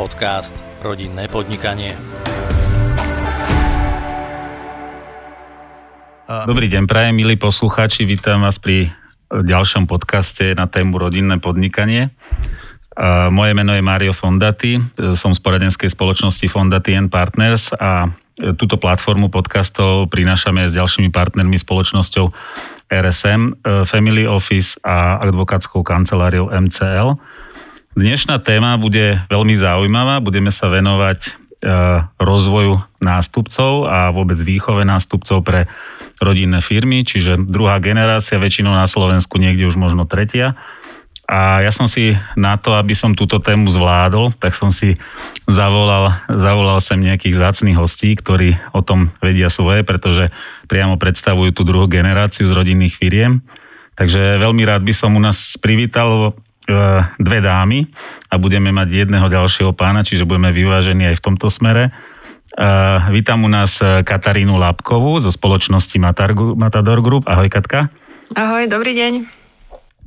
Podcast Rodinné podnikanie. Dobrý deň, prajem milí poslucháči, vítam vás pri ďalšom podcaste na tému rodinné podnikanie. Moje meno je Mario Fondati, som z poradenskej spoločnosti Fondati Partners a túto platformu podcastov prinášame s ďalšími partnermi spoločnosťou RSM, Family Office a advokátskou kanceláriou MCL. Dnešná téma bude veľmi zaujímavá. Budeme sa venovať e, rozvoju nástupcov a vôbec výchove nástupcov pre rodinné firmy, čiže druhá generácia, väčšinou na Slovensku niekde už možno tretia. A ja som si na to, aby som túto tému zvládol, tak som si zavolal, zavolal sem nejakých vzácných hostí, ktorí o tom vedia svoje, pretože priamo predstavujú tú druhú generáciu z rodinných firiem. Takže veľmi rád by som u nás privítal dve dámy a budeme mať jedného ďalšieho pána, čiže budeme vyvážení aj v tomto smere. Uh, vítam u nás Katarínu Lápkovú zo spoločnosti Matador Group. Ahoj Katka. Ahoj, dobrý deň.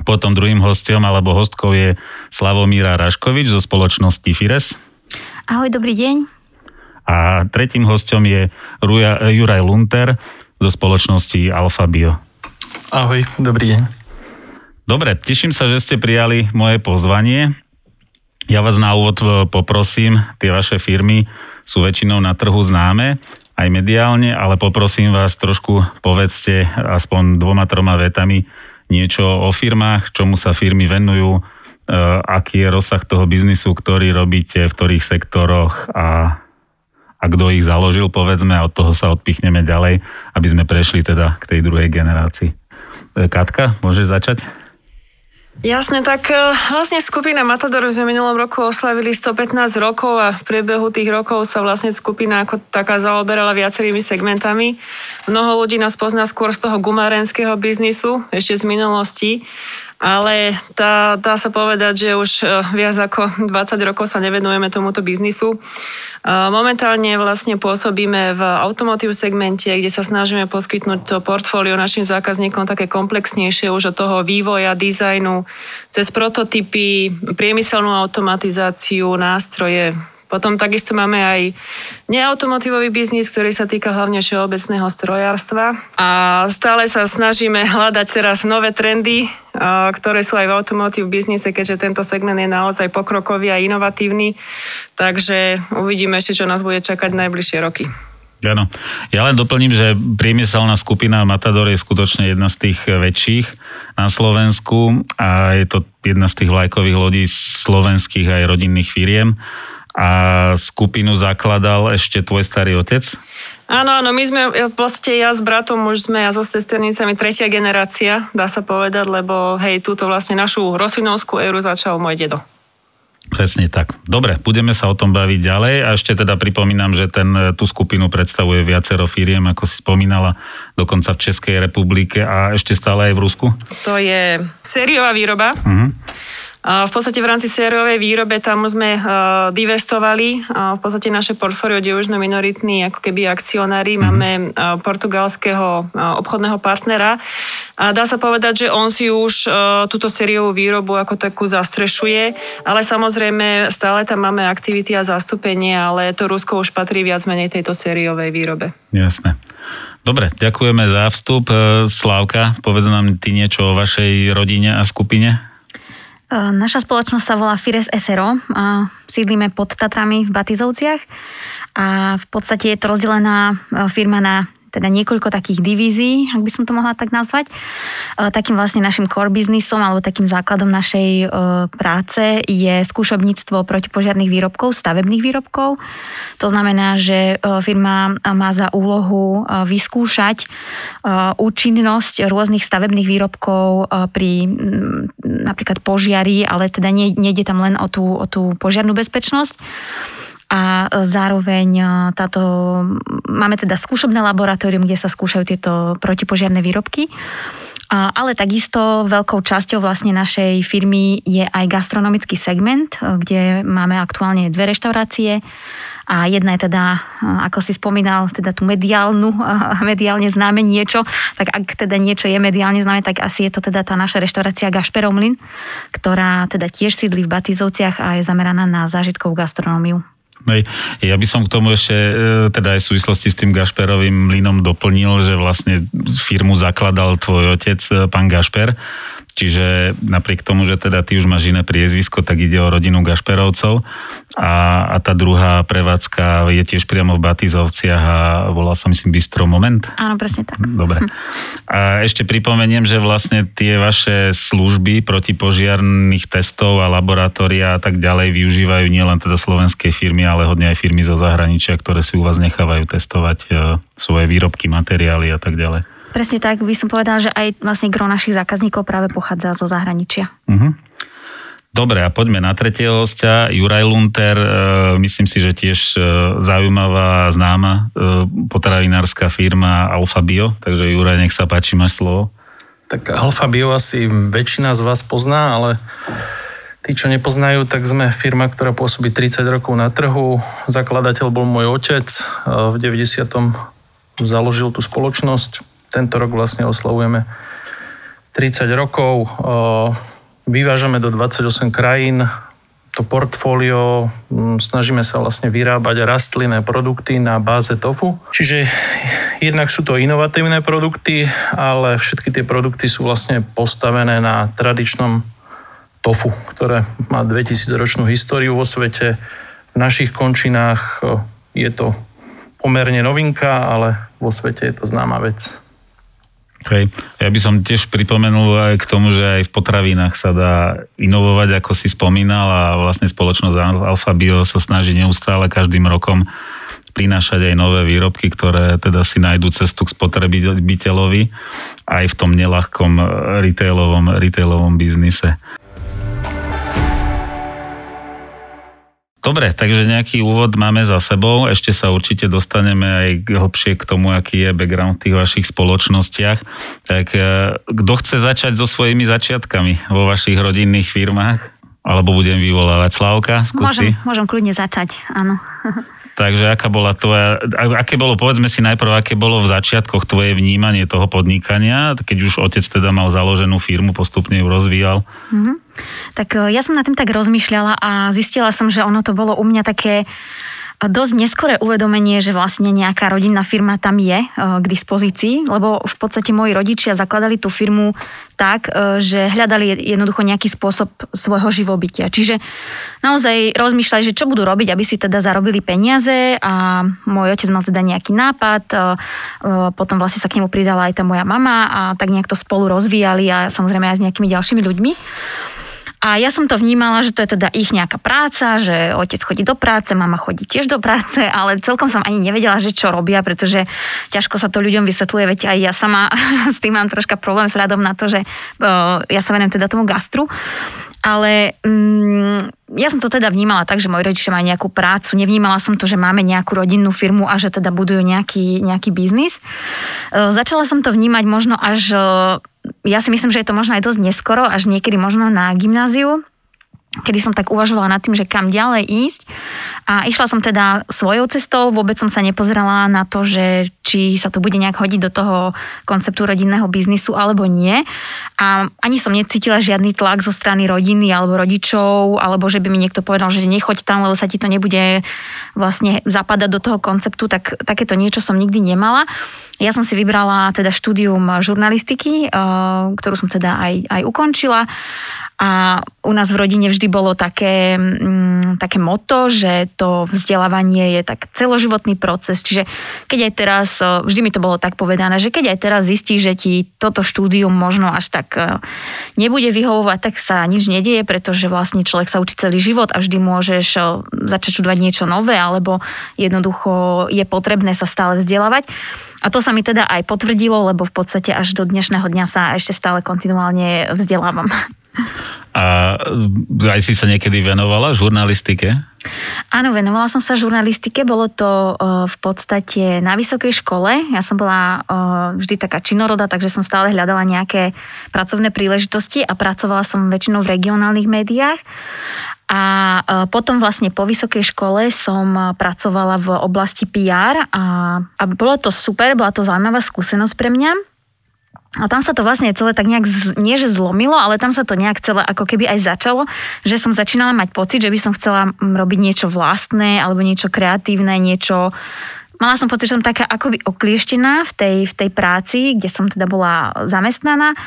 Potom druhým hostom alebo hostkou je Slavomíra Raškovič zo spoločnosti Fires. Ahoj, dobrý deň. A tretím hostom je Juraj Lunter zo spoločnosti Alfa Bio. Ahoj, dobrý deň. Dobre, teším sa, že ste prijali moje pozvanie. Ja vás na úvod e, poprosím, tie vaše firmy sú väčšinou na trhu známe, aj mediálne, ale poprosím vás trošku povedzte aspoň dvoma, troma vetami niečo o firmách, čomu sa firmy venujú, e, aký je rozsah toho biznisu, ktorý robíte, v ktorých sektoroch a, a kto ich založil, povedzme, a od toho sa odpichneme ďalej, aby sme prešli teda k tej druhej generácii. E, Katka, môžeš začať? Jasne, tak e, vlastne skupina Matador sme minulom roku oslavili 115 rokov a v priebehu tých rokov sa vlastne skupina ako taká zaoberala viacerými segmentami. Mnoho ľudí nás pozná skôr z toho gumárenského biznisu, ešte z minulosti, ale tá, dá sa povedať, že už e, viac ako 20 rokov sa nevenujeme tomuto biznisu. Momentálne vlastne pôsobíme v automotív segmente, kde sa snažíme poskytnúť to portfólio našim zákazníkom také komplexnejšie už od toho vývoja, dizajnu, cez prototypy, priemyselnú automatizáciu, nástroje, potom takisto máme aj neautomotivový biznis, ktorý sa týka hlavne všeobecného strojárstva a stále sa snažíme hľadať teraz nové trendy, ktoré sú aj v automotív biznise, keďže tento segment je naozaj pokrokový a inovatívny. Takže uvidíme ešte, čo nás bude čakať najbližšie roky. Áno. Ja len doplním, že priemyselná skupina Matador je skutočne jedna z tých väčších na Slovensku a je to jedna z tých vlajkových lodí slovenských aj rodinných firiem a skupinu zakladal ešte tvoj starý otec? Áno, áno, my sme, v podstate ja s bratom už sme a so sesternicami tretia generácia, dá sa povedať, lebo hej, túto vlastne našu rosinovskú éru začal môj dedo. Presne tak. Dobre, budeme sa o tom baviť ďalej a ešte teda pripomínam, že ten, tú skupinu predstavuje viacero firiem, ako si spomínala, dokonca v Českej republike a ešte stále aj v Rusku. To je sériová výroba. Uh-huh. V podstate v rámci sériovej výrobe tam sme divestovali v podstate naše portfólio, kde už sme minoritní ako keby akcionári. Mm-hmm. Máme portugalského obchodného partnera a dá sa povedať, že on si už túto sériovú výrobu ako takú zastrešuje, ale samozrejme stále tam máme aktivity a zastúpenie, ale to Rusko už patrí viac menej tejto sériovej výrobe. Jasné. Dobre, ďakujeme za vstup. Slávka, povedz nám ty niečo o vašej rodine a skupine. Naša spoločnosť sa volá Fires SRO. Sídlíme pod Tatrami v Batizovciach a v podstate je to rozdelená firma na teda niekoľko takých divízií, ak by som to mohla tak nazvať. E, takým vlastne našim core biznisom alebo takým základom našej e, práce je skúšobníctvo protipožiarných výrobkov, stavebných výrobkov. To znamená, že e, firma má za úlohu vyskúšať účinnosť rôznych stavebných výrobkov pri napríklad požiari, ale teda nejde tam len o tú, o tú požiarnú bezpečnosť a zároveň e, táto, máme teda skúšobné laboratórium, kde sa skúšajú tieto protipožiarné výrobky. Ale takisto veľkou časťou vlastne našej firmy je aj gastronomický segment, kde máme aktuálne dve reštaurácie a jedna je teda, ako si spomínal, teda tú mediálnu, mediálne známe niečo, tak ak teda niečo je mediálne známe, tak asi je to teda tá naša reštaurácia Gašperomlin, ktorá teda tiež sídli v Batizovciach a je zameraná na zážitkovú gastronómiu. Hej. Ja by som k tomu ešte, e, teda aj v súvislosti s tým Gašperovým mlynom doplnil, že vlastne firmu zakladal tvoj otec, e, pán Gašper, Čiže napriek tomu, že teda ty už máš iné priezvisko, tak ide o rodinu Gašperovcov a, a tá druhá prevádzka je tiež priamo v Batizovciach a volá sa myslím Bistro Moment. Áno, presne tak. Dobre. A ešte pripomeniem, že vlastne tie vaše služby protipožiarných testov a laboratória a tak ďalej využívajú nielen teda slovenské firmy, ale hodne aj firmy zo zahraničia, ktoré si u vás nechávajú testovať e, svoje výrobky, materiály a tak ďalej. Presne tak by som povedala, že aj vlastne gro našich zákazníkov práve pochádza zo zahraničia. Uh-huh. Dobre, a poďme na tretieho hostia. Juraj Lunter, e, myslím si, že tiež e, zaujímavá, známa e, potravinárska firma Alfa Bio. Takže Juraj, nech sa páči, máš slovo. Tak Alfa Bio asi väčšina z vás pozná, ale tí, čo nepoznajú, tak sme firma, ktorá pôsobí 30 rokov na trhu. Zakladateľ bol môj otec. V 90. založil tú spoločnosť tento rok vlastne oslavujeme 30 rokov. Vyvážame do 28 krajín to portfólio, snažíme sa vlastne vyrábať rastlinné produkty na báze tofu. Čiže jednak sú to inovatívne produkty, ale všetky tie produkty sú vlastne postavené na tradičnom tofu, ktoré má 2000 ročnú históriu vo svete. V našich končinách je to pomerne novinka, ale vo svete je to známa vec. Okay. Ja by som tiež pripomenul aj k tomu, že aj v potravinách sa dá inovovať, ako si spomínal a vlastne spoločnosť Alfa Bio sa snaží neustále každým rokom prinášať aj nové výrobky, ktoré teda si nájdú cestu k spotrebiteľovi aj v tom nelahkom retailovom, retailovom biznise. Dobre, takže nejaký úvod máme za sebou. Ešte sa určite dostaneme aj hlbšie k tomu, aký je background v tých vašich spoločnostiach. Tak e, kto chce začať so svojimi začiatkami vo vašich rodinných firmách? Alebo budem vyvolávať Slavka? Skúsi. Môžem, môžem kľudne začať, áno. Takže aká bola tvoja, aké bolo, povedzme si najprv, aké bolo v začiatkoch tvoje vnímanie toho podnikania, keď už otec teda mal založenú firmu, postupne ju rozvíjal? Mm-hmm. Tak e, ja som na tým tak rozmýšľala a zistila som, že ono to bolo u mňa také dosť neskoré uvedomenie, že vlastne nejaká rodinná firma tam je e, k dispozícii, lebo v podstate moji rodičia zakladali tú firmu tak, e, že hľadali jednoducho nejaký spôsob svojho živobytia. Čiže naozaj rozmýšľali, že čo budú robiť, aby si teda zarobili peniaze a môj otec mal teda nejaký nápad, e, potom vlastne sa k nemu pridala aj tá moja mama a tak nejak to spolu rozvíjali a samozrejme aj s nejakými ďalšími ľuďmi. A ja som to vnímala, že to je teda ich nejaká práca, že otec chodí do práce, mama chodí tiež do práce, ale celkom som ani nevedela, že čo robia, pretože ťažko sa to ľuďom vysvetľuje, veď aj ja sama s tým mám troška problém s radom na to, že ja sa venujem teda tomu gastru. Ale mm, ja som to teda vnímala tak, že moji rodičia majú nejakú prácu, nevnímala som to, že máme nejakú rodinnú firmu a že teda budujú nejaký, nejaký biznis. E, začala som to vnímať možno až ja si myslím, že je to možno aj dosť neskoro, až niekedy možno na gymnáziu, kedy som tak uvažovala nad tým, že kam ďalej ísť. A išla som teda svojou cestou, vôbec som sa nepozerala na to, že či sa to bude nejak hodiť do toho konceptu rodinného biznisu alebo nie. A ani som necítila žiadny tlak zo strany rodiny alebo rodičov, alebo že by mi niekto povedal, že nechoď tam, lebo sa ti to nebude vlastne zapadať do toho konceptu, tak takéto niečo som nikdy nemala. Ja som si vybrala teda štúdium žurnalistiky, eh, ktorú som teda aj, aj ukončila a u nás v rodine vždy bolo také, mm, také moto, že to vzdelávanie je tak celoživotný proces. Čiže keď aj teraz, eh, vždy mi to bolo tak povedané, že keď aj teraz zistíš, že ti toto štúdium možno až tak eh, nebude vyhovovať, tak sa nič nedieje, pretože vlastne človek sa učí celý život a vždy môžeš začať študovať niečo nové, alebo jednoducho je potrebné sa stále vzdelávať. A to sa mi teda aj potvrdilo, lebo v podstate až do dnešného dňa sa ešte stále kontinuálne vzdelávam. A aj si sa niekedy venovala žurnalistike? Áno, venovala som sa žurnalistike, bolo to v podstate na vysokej škole. Ja som bola vždy taká činoroda, takže som stále hľadala nejaké pracovné príležitosti a pracovala som väčšinou v regionálnych médiách. A potom vlastne po vysokej škole som pracovala v oblasti PR a, a bolo to super, bola to zaujímavá skúsenosť pre mňa. A tam sa to vlastne celé tak nejak, nie že zlomilo, ale tam sa to nejak celé ako keby aj začalo, že som začínala mať pocit, že by som chcela robiť niečo vlastné alebo niečo kreatívne, niečo... Mala som pocit, že som taká akoby oklieštená v tej, v tej práci, kde som teda bola zamestnaná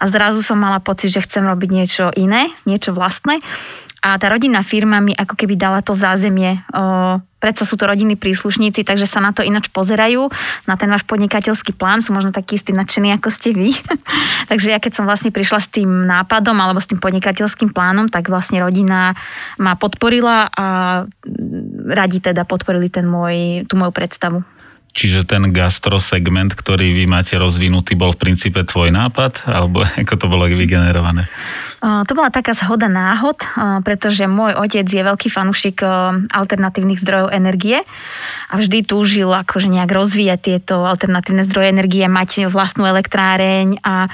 a zrazu som mala pocit, že chcem robiť niečo iné, niečo vlastné. A tá rodinná firma mi ako keby dala to zázemie. O, predsa sú to rodinní príslušníci, takže sa na to ináč pozerajú, na ten váš podnikateľský plán, sú možno takí istí nadšení, ako ste vy. takže ja keď som vlastne prišla s tým nápadom alebo s tým podnikateľským plánom, tak vlastne rodina ma podporila a radi teda podporili ten môj, tú moju predstavu. Čiže ten gastrosegment, ktorý vy máte rozvinutý, bol v princípe tvoj nápad? Alebo ako to bolo vygenerované? To bola taká zhoda náhod, pretože môj otec je veľký fanúšik alternatívnych zdrojov energie a vždy túžil akože nejak rozvíjať tieto alternatívne zdroje energie, mať vlastnú elektráreň a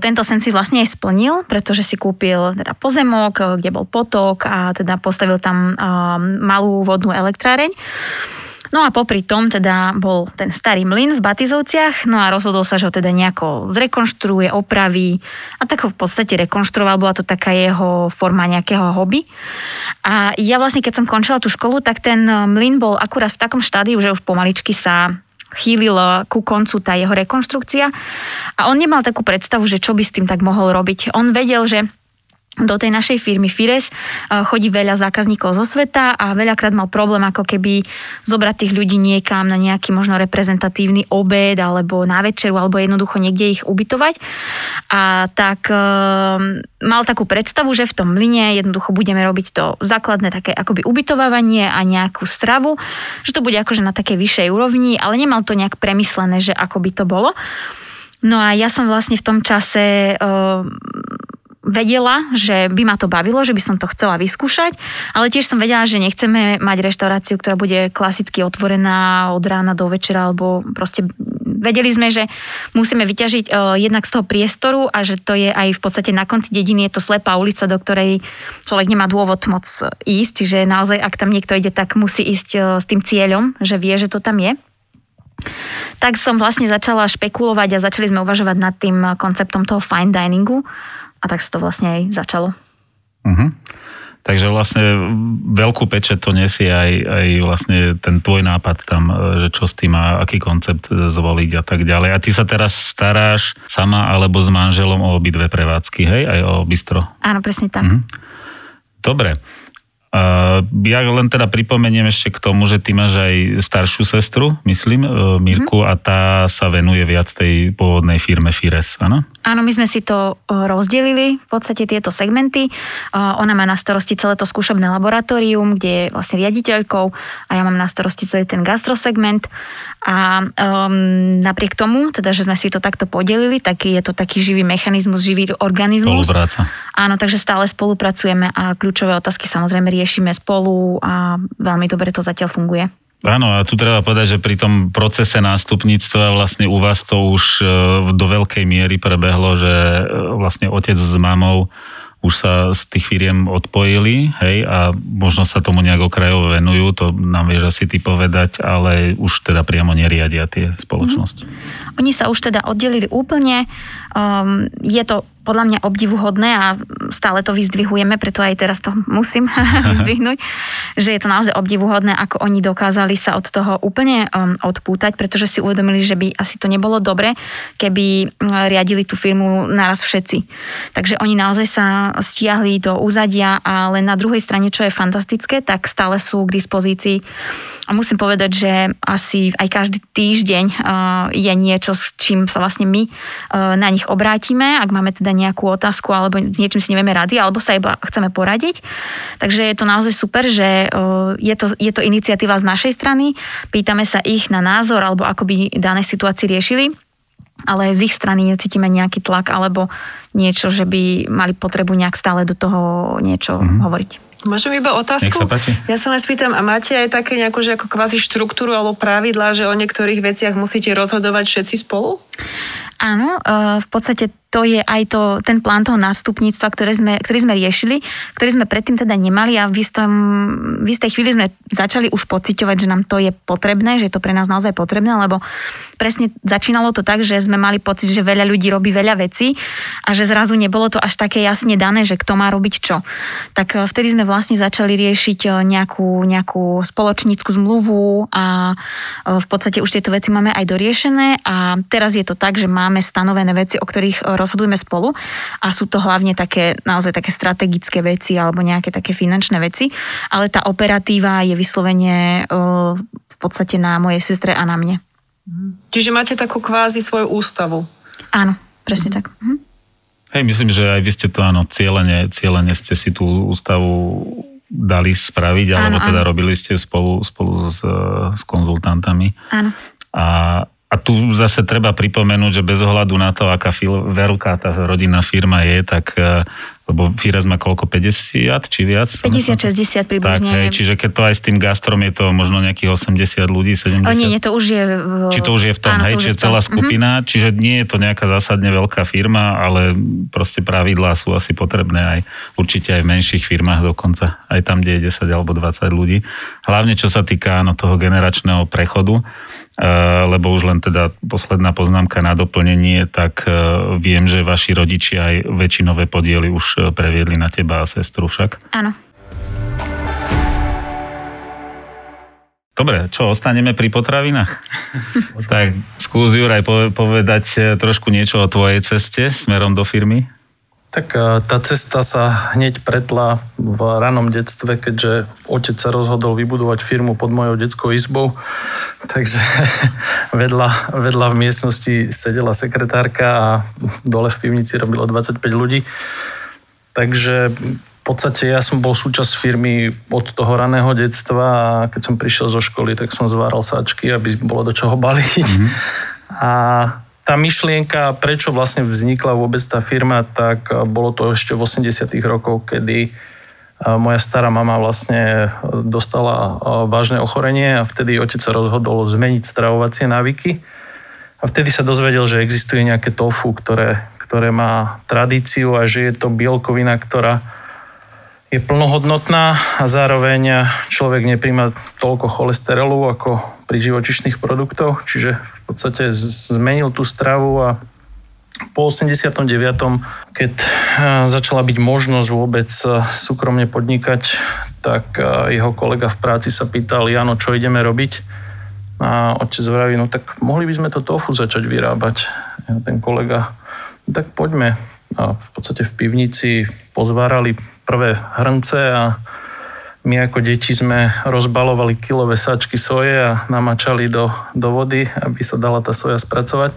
tento sen si vlastne aj splnil, pretože si kúpil teda pozemok, kde bol potok a teda postavil tam malú vodnú elektráreň. No a popri tom teda bol ten starý mlyn v Batizovciach, no a rozhodol sa, že ho teda nejako zrekonštruuje, opraví a tak ho v podstate rekonštruoval, bola to taká jeho forma nejakého hobby. A ja vlastne, keď som končila tú školu, tak ten mlyn bol akurát v takom štádiu, že už pomaličky sa chýlil ku koncu tá jeho rekonštrukcia a on nemal takú predstavu, že čo by s tým tak mohol robiť. On vedel, že do tej našej firmy Fires chodí veľa zákazníkov zo sveta a veľakrát mal problém ako keby zobrať tých ľudí niekam na nejaký možno reprezentatívny obed alebo na večeru alebo jednoducho niekde ich ubytovať. A tak e, mal takú predstavu, že v tom mline jednoducho budeme robiť to základné také akoby ubytovávanie a nejakú stravu, že to bude akože na takej vyššej úrovni, ale nemal to nejak premyslené, že ako by to bolo. No a ja som vlastne v tom čase e, vedela, že by ma to bavilo, že by som to chcela vyskúšať, ale tiež som vedela, že nechceme mať reštauráciu, ktorá bude klasicky otvorená od rána do večera, alebo proste vedeli sme, že musíme vyťažiť uh, jednak z toho priestoru a že to je aj v podstate na konci dediny, je to slepá ulica, do ktorej človek nemá dôvod moc ísť, že naozaj ak tam niekto ide, tak musí ísť uh, s tým cieľom, že vie, že to tam je. Tak som vlastne začala špekulovať a začali sme uvažovať nad tým konceptom toho fine diningu a tak sa to vlastne aj začalo. Uh-huh. Takže vlastne veľkú pečet to nesie aj, aj vlastne ten tvoj nápad tam, že čo s tým má, aký koncept zvoliť a tak ďalej. A ty sa teraz staráš sama alebo s manželom o obidve prevádzky, hej? Aj o bistro? Áno, presne tak. Uh-huh. Dobre. Uh, ja len teda pripomeniem ešte k tomu, že ty máš aj staršiu sestru, myslím, uh, Mirku, mm. a tá sa venuje viac tej pôvodnej firme Fires, áno? Áno, my sme si to rozdelili, v podstate tieto segmenty. Ona má na starosti celé to skúšobné laboratórium, kde je vlastne riaditeľkou a ja mám na starosti celý ten gastrosegment. A um, napriek tomu, teda, že sme si to takto podelili, tak je to taký živý mechanizmus, živý organizmus. Spolupráca. Áno, takže stále spolupracujeme a kľúčové otázky samozrejme riešime spolu a veľmi dobre to zatiaľ funguje. Áno, a tu treba povedať, že pri tom procese nástupníctva vlastne u vás to už e, do veľkej miery prebehlo, že e, vlastne otec s mamou už sa z tých firiem odpojili, hej, a možno sa tomu nejak okrajovo venujú, to nám vieš asi ty povedať, ale už teda priamo neriadia tie spoločnosti. Mm-hmm. Oni sa už teda oddelili úplne, um, je to podľa mňa obdivuhodné a stále to vyzdvihujeme, preto aj teraz to musím vyzdvihnúť, že je to naozaj obdivuhodné, ako oni dokázali sa od toho úplne um, odpútať, pretože si uvedomili, že by asi to nebolo dobre, keby um, riadili tú firmu naraz všetci. Takže oni naozaj sa stiahli do úzadia, ale na druhej strane, čo je fantastické, tak stále sú k dispozícii. A musím povedať, že asi aj každý týždeň uh, je niečo, s čím sa vlastne my uh, na nich obrátime, ak máme teda nejakú otázku alebo s niečím si nevieme rady, alebo sa iba chceme poradiť. Takže je to naozaj super, že uh, je to, je to iniciatíva z našej strany. Pýtame sa ich na názor alebo ako by dané situácii riešili. ale z ich strany necítime nejaký tlak alebo niečo, že by mali potrebu nejak stále do toho niečo mm-hmm. hovoriť. Môžem iba otázku? Nech sa páči. Ja sa len spýtam, a máte aj také nejakú, že ako kvázi štruktúru alebo pravidlá, že o niektorých veciach musíte rozhodovať všetci spolu? Áno, e, v podstate to je aj to, ten plán toho nástupníctva, ktoré sme, ktorý sme riešili, ktorý sme predtým teda nemali a v, istom, v istej chvíli sme začali už pociťovať, že nám to je potrebné, že je to pre nás naozaj potrebné, lebo presne začínalo to tak, že sme mali pocit, že veľa ľudí robí veľa vecí a že zrazu nebolo to až také jasne dané, že kto má robiť čo. Tak e, vtedy sme vlastne začali riešiť e, nejakú, nejakú spoločnícku zmluvu a v podstate už tieto veci máme aj doriešené a teraz je to tak, že máme stanovené veci, o ktorých rozhodujeme spolu a sú to hlavne také, naozaj také strategické veci alebo nejaké také finančné veci, ale tá operatíva je vyslovene v podstate na mojej sestre a na mne. Čiže máte takú kvázi svoju ústavu. Áno, presne tak. Mhm. Hej, myslím, že aj vy ste to áno, cieľene, cieľene ste si tú ústavu dali spraviť, alebo áno, teda áno. robili ste spolu, spolu s, s konzultantami. Áno. A a tu zase treba pripomenúť, že bez ohľadu na to, aká fil, veľká tá rodinná firma je, tak e, lebo Firas má koľko, 50 či viac? 50-60 približne. Tak, hej, čiže keď to aj s tým gastrom je to možno nejakých 80 ľudí, 70? O, nie, nie, to už je v... Či to už je v tom, Áno, hej, čiže celá mhm. skupina, mm-hmm. čiže nie je to nejaká zásadne veľká firma, ale proste pravidlá sú asi potrebné aj určite aj v menších firmách dokonca, aj tam, kde je 10 alebo 20 ľudí. Hlavne čo sa týka áno, toho generačného prechodu, lebo už len teda posledná poznámka na doplnenie, tak e, viem, že vaši rodičia aj väčšinové podiely už previedli na teba a sestru však. Áno. Dobre, čo, ostaneme pri potravinách? tak skús Juraj povedať e, trošku niečo o tvojej ceste smerom do firmy. Tak e, tá cesta sa hneď pretla v ranom detstve, keďže otec sa rozhodol vybudovať firmu pod mojou detskou izbou. Takže vedľa, vedľa v miestnosti sedela sekretárka a dole v pivnici robilo 25 ľudí. Takže v podstate ja som bol súčasť firmy od toho raného detstva a keď som prišiel zo školy, tak som zváral sáčky, aby bolo do čoho baliť. Mm-hmm. A tá myšlienka, prečo vlastne vznikla vôbec tá firma, tak eh, bolo to ešte v 80 rokoch, kedy eh, moja stará mama vlastne eh, dostala vážne ochorenie a vtedy otec sa rozhodol zmeniť stravovacie návyky. A vtedy sa dozvedel, že existuje nejaké tofu, ktoré, ktoré má tradíciu a že je to bielkovina, ktorá je plnohodnotná a zároveň človek nepríjma toľko cholesterolu ako pri živočišných produktoch, čiže v podstate zmenil tú stravu a po 89. keď eh, začala byť možnosť vôbec eh, súkromne podnikať, tak eh, jeho kolega v práci sa pýtal, Jano, čo ideme robiť? A otec vraví, no tak mohli by sme to tofu začať vyrábať. A ten kolega, tak poďme. A v podstate v pivnici pozvárali prvé hrnce a my ako deti sme rozbalovali kilové sačky soje a namačali do, do vody, aby sa dala tá soja spracovať.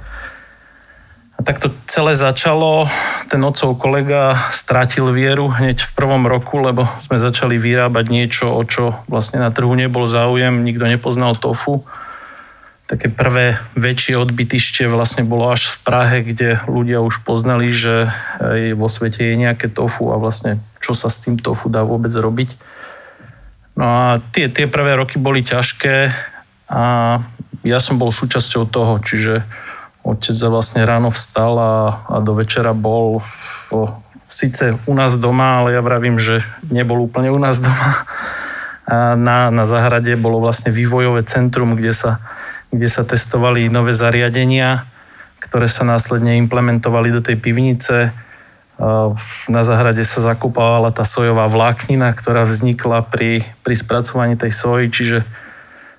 A tak to celé začalo. Ten otcov kolega strátil vieru hneď v prvom roku, lebo sme začali vyrábať niečo, o čo vlastne na trhu nebol záujem, nikto nepoznal tofu. Také prvé väčšie odbytište vlastne bolo až v Prahe, kde ľudia už poznali, že vo svete je nejaké tofu a vlastne čo sa s tým tofu dá vôbec robiť. No a tie, tie prvé roky boli ťažké a ja som bol súčasťou toho, čiže otec sa vlastne ráno vstal a, a do večera bol o, síce u nás doma, ale ja vravím, že nebol úplne u nás doma. A na, na záhrade bolo vlastne vývojové centrum, kde sa, kde sa testovali nové zariadenia, ktoré sa následne implementovali do tej pivnice na záhrade sa zakúpala tá sojová vláknina, ktorá vznikla pri, pri spracovaní tej soji, čiže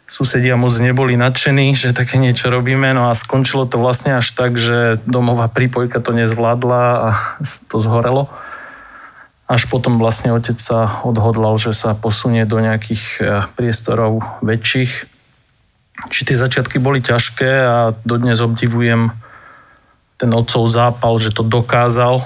susedia moc neboli nadšení, že také niečo robíme, no a skončilo to vlastne až tak, že domová prípojka to nezvládla a to zhorelo. Až potom vlastne otec sa odhodlal, že sa posunie do nejakých e, priestorov väčších. Či tie začiatky boli ťažké a dodnes obdivujem ten otcov zápal, že to dokázal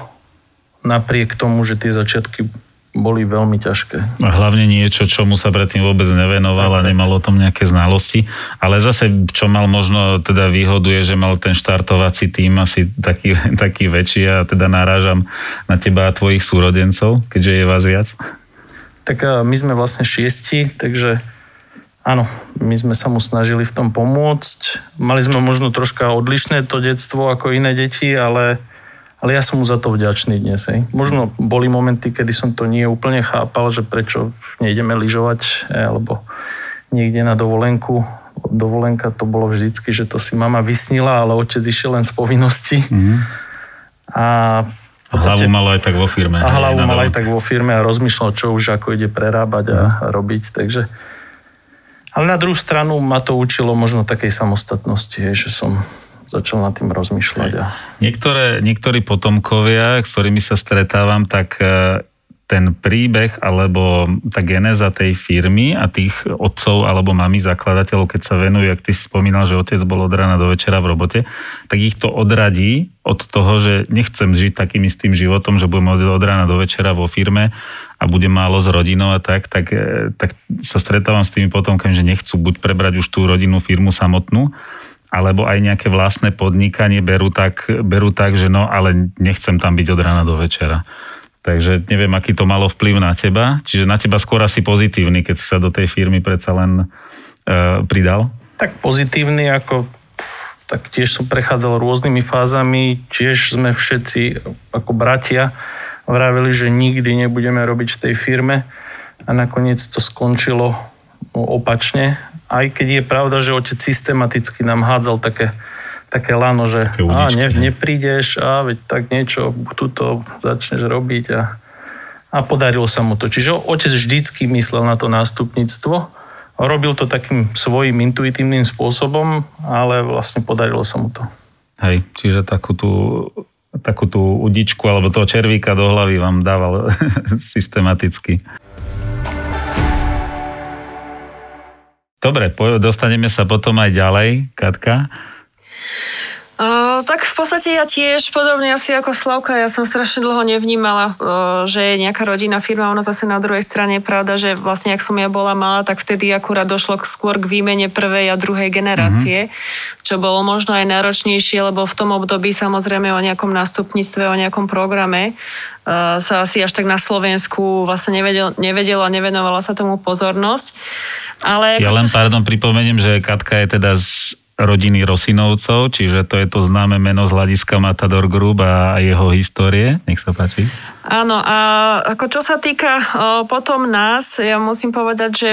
napriek tomu, že tie začiatky boli veľmi ťažké. A hlavne niečo, čomu sa predtým vôbec nevenoval a nemal o tom nejaké znalosti. Ale zase, čo mal možno teda výhodu je, že mal ten štartovací tým asi taký, taký väčší a teda narážam na teba a tvojich súrodencov, keďže je vás viac. Tak my sme vlastne šiesti, takže áno, my sme sa mu snažili v tom pomôcť. Mali sme možno troška odlišné to detstvo ako iné deti, ale ale ja som mu za to vďačný dnes. Hej. Možno boli momenty, kedy som to nie úplne chápal, že prečo nejdeme lyžovať alebo niekde na dovolenku. Dovolenka to bolo vždycky, že to si mama vysnila, ale otec išiel len z povinnosti. Mm-hmm. A podstate, hlavu mal aj tak vo firme. A hlavu mal aj tak vo firme a rozmýšľal, čo už ako ide prerábať a, a robiť. Takže, ale na druhú stranu ma to učilo možno takej samostatnosti, že som začal nad tým rozmýšľať. A... Niektoré, niektorí potomkovia, s ktorými sa stretávam, tak e, ten príbeh alebo tá genéza tej firmy a tých otcov alebo mami zakladateľov, keď sa venujú, ak ty si spomínal, že otec bol od rána do večera v robote, tak ich to odradí od toho, že nechcem žiť takým istým životom, že budem od rána do večera vo firme a budem málo s rodinou a tak, tak, e, tak sa stretávam s tými potomkami, že nechcú buď prebrať už tú rodinnú firmu samotnú, alebo aj nejaké vlastné podnikanie berú tak, berú tak, že no, ale nechcem tam byť od rána do večera. Takže neviem, aký to malo vplyv na teba. Čiže na teba skôr asi pozitívny, keď si sa do tej firmy predsa len e, pridal? Tak pozitívny, ako tak tiež som prechádzal rôznymi fázami. Tiež sme všetci ako bratia vravili, že nikdy nebudeme robiť v tej firme a nakoniec to skončilo opačne aj keď je pravda, že otec systematicky nám hádzal také, také lano, že a, ne, neprídeš a veď tak niečo tuto začneš robiť a, a podarilo sa mu to. Čiže otec vždycky myslel na to nástupníctvo, robil to takým svojim intuitívnym spôsobom, ale vlastne podarilo sa mu to. Hej, čiže takú tú, takú tú udičku alebo toho červíka do hlavy vám dával systematicky. Dobre, dostaneme sa potom aj ďalej, Katka. Uh, tak v podstate ja tiež, podobne asi ako Slavka, ja som strašne dlho nevnímala, uh, že je nejaká rodinná firma, ona zase na druhej strane je pravda, že vlastne ak som ja bola malá, tak vtedy akurát došlo k, skôr k výmene prvej a druhej generácie, mm-hmm. čo bolo možno aj náročnejšie, lebo v tom období samozrejme o nejakom nástupníctve, o nejakom programe uh, sa asi až tak na Slovensku vlastne nevedel, a nevenovala sa tomu pozornosť. Ale ja len, pardon, pripomeniem, že Katka je teda z rodiny Rosinovcov, čiže to je to známe meno z hľadiska Matador Group a jeho histórie. Nech sa páči. Áno, a ako čo sa týka potom nás, ja musím povedať, že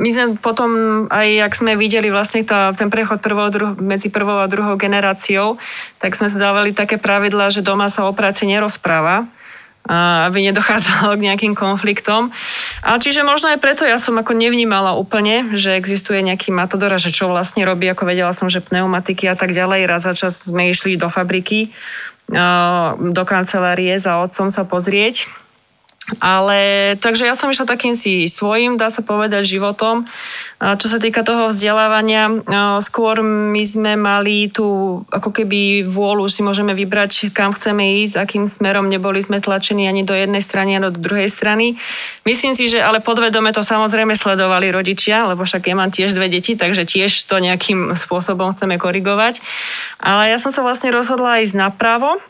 my sme potom, aj ak sme videli vlastne tá, ten prechod prvou, druh, medzi prvou a druhou generáciou, tak sme si dávali také pravidla, že doma sa o práci nerozpráva aby nedochádzalo k nejakým konfliktom. A čiže možno aj preto ja som ako nevnímala úplne, že existuje nejaký matador a že čo vlastne robí, ako vedela som, že pneumatiky a tak ďalej. Raz za čas sme išli do fabriky, do kancelárie za otcom sa pozrieť ale takže ja som išla takým si svojím, dá sa povedať, životom. Čo sa týka toho vzdelávania, skôr my sme mali tú ako keby vôľu, si môžeme vybrať, kam chceme ísť, akým smerom neboli sme tlačení ani do jednej strany, ani do druhej strany. Myslím si, že ale podvedome to samozrejme sledovali rodičia, lebo však ja mám tiež dve deti, takže tiež to nejakým spôsobom chceme korigovať. Ale ja som sa vlastne rozhodla ísť napravo,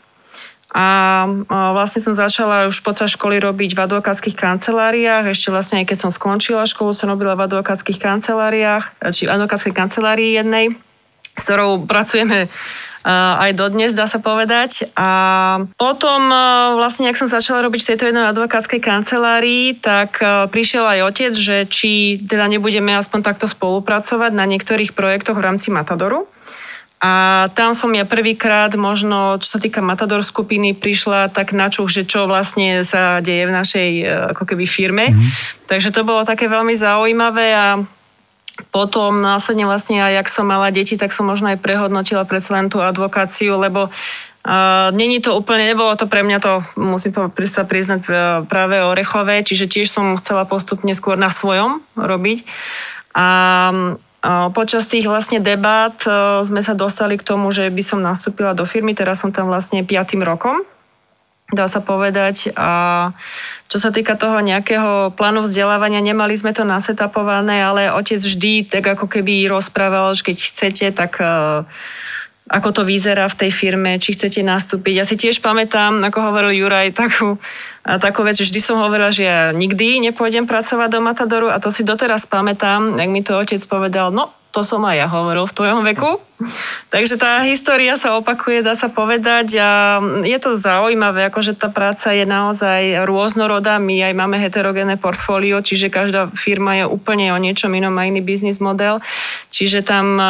a vlastne som začala už počas školy robiť v advokátskych kanceláriách. Ešte vlastne aj keď som skončila školu, som robila v advokátskych kanceláriách, či v advokátskej kancelárii jednej, s ktorou pracujeme aj dodnes, dá sa povedať. A potom vlastne, ak som začala robiť v tejto jednej advokátskej kancelárii, tak prišiel aj otec, že či teda nebudeme aspoň takto spolupracovať na niektorých projektoch v rámci Matadoru. A tam som ja prvýkrát možno, čo sa týka Matador skupiny, prišla tak na čuch, že čo vlastne sa deje v našej e, ako keby firme. Mm-hmm. Takže to bolo také veľmi zaujímavé a potom následne vlastne aj, jak som mala deti, tak som možno aj prehodnotila predsa len tú advokáciu, lebo Uh, Není to úplne, nebolo to pre mňa to, musím sa priznať, e, práve orechové, čiže tiež som chcela postupne skôr na svojom robiť. A Počas tých vlastne debát sme sa dostali k tomu, že by som nastúpila do firmy, teraz som tam vlastne piatým rokom. dá sa povedať. A čo sa týka toho nejakého plánu vzdelávania, nemali sme to nasetapované, ale otec vždy tak ako keby rozprával, že keď chcete, tak uh, ako to vyzerá v tej firme, či chcete nastúpiť. Ja si tiež pamätám, ako hovoril Juraj, takú, takú vec, že vždy som hovorila, že ja nikdy nepôjdem pracovať do Matadoru a to si doteraz pamätám, jak mi to otec povedal, no to som aj ja hovoril v tvojom veku. Takže tá história sa opakuje, dá sa povedať a je to zaujímavé, akože tá práca je naozaj rôznorodá. My aj máme heterogénne portfólio, čiže každá firma je úplne o niečom inom, má iný biznis model. Čiže tam um,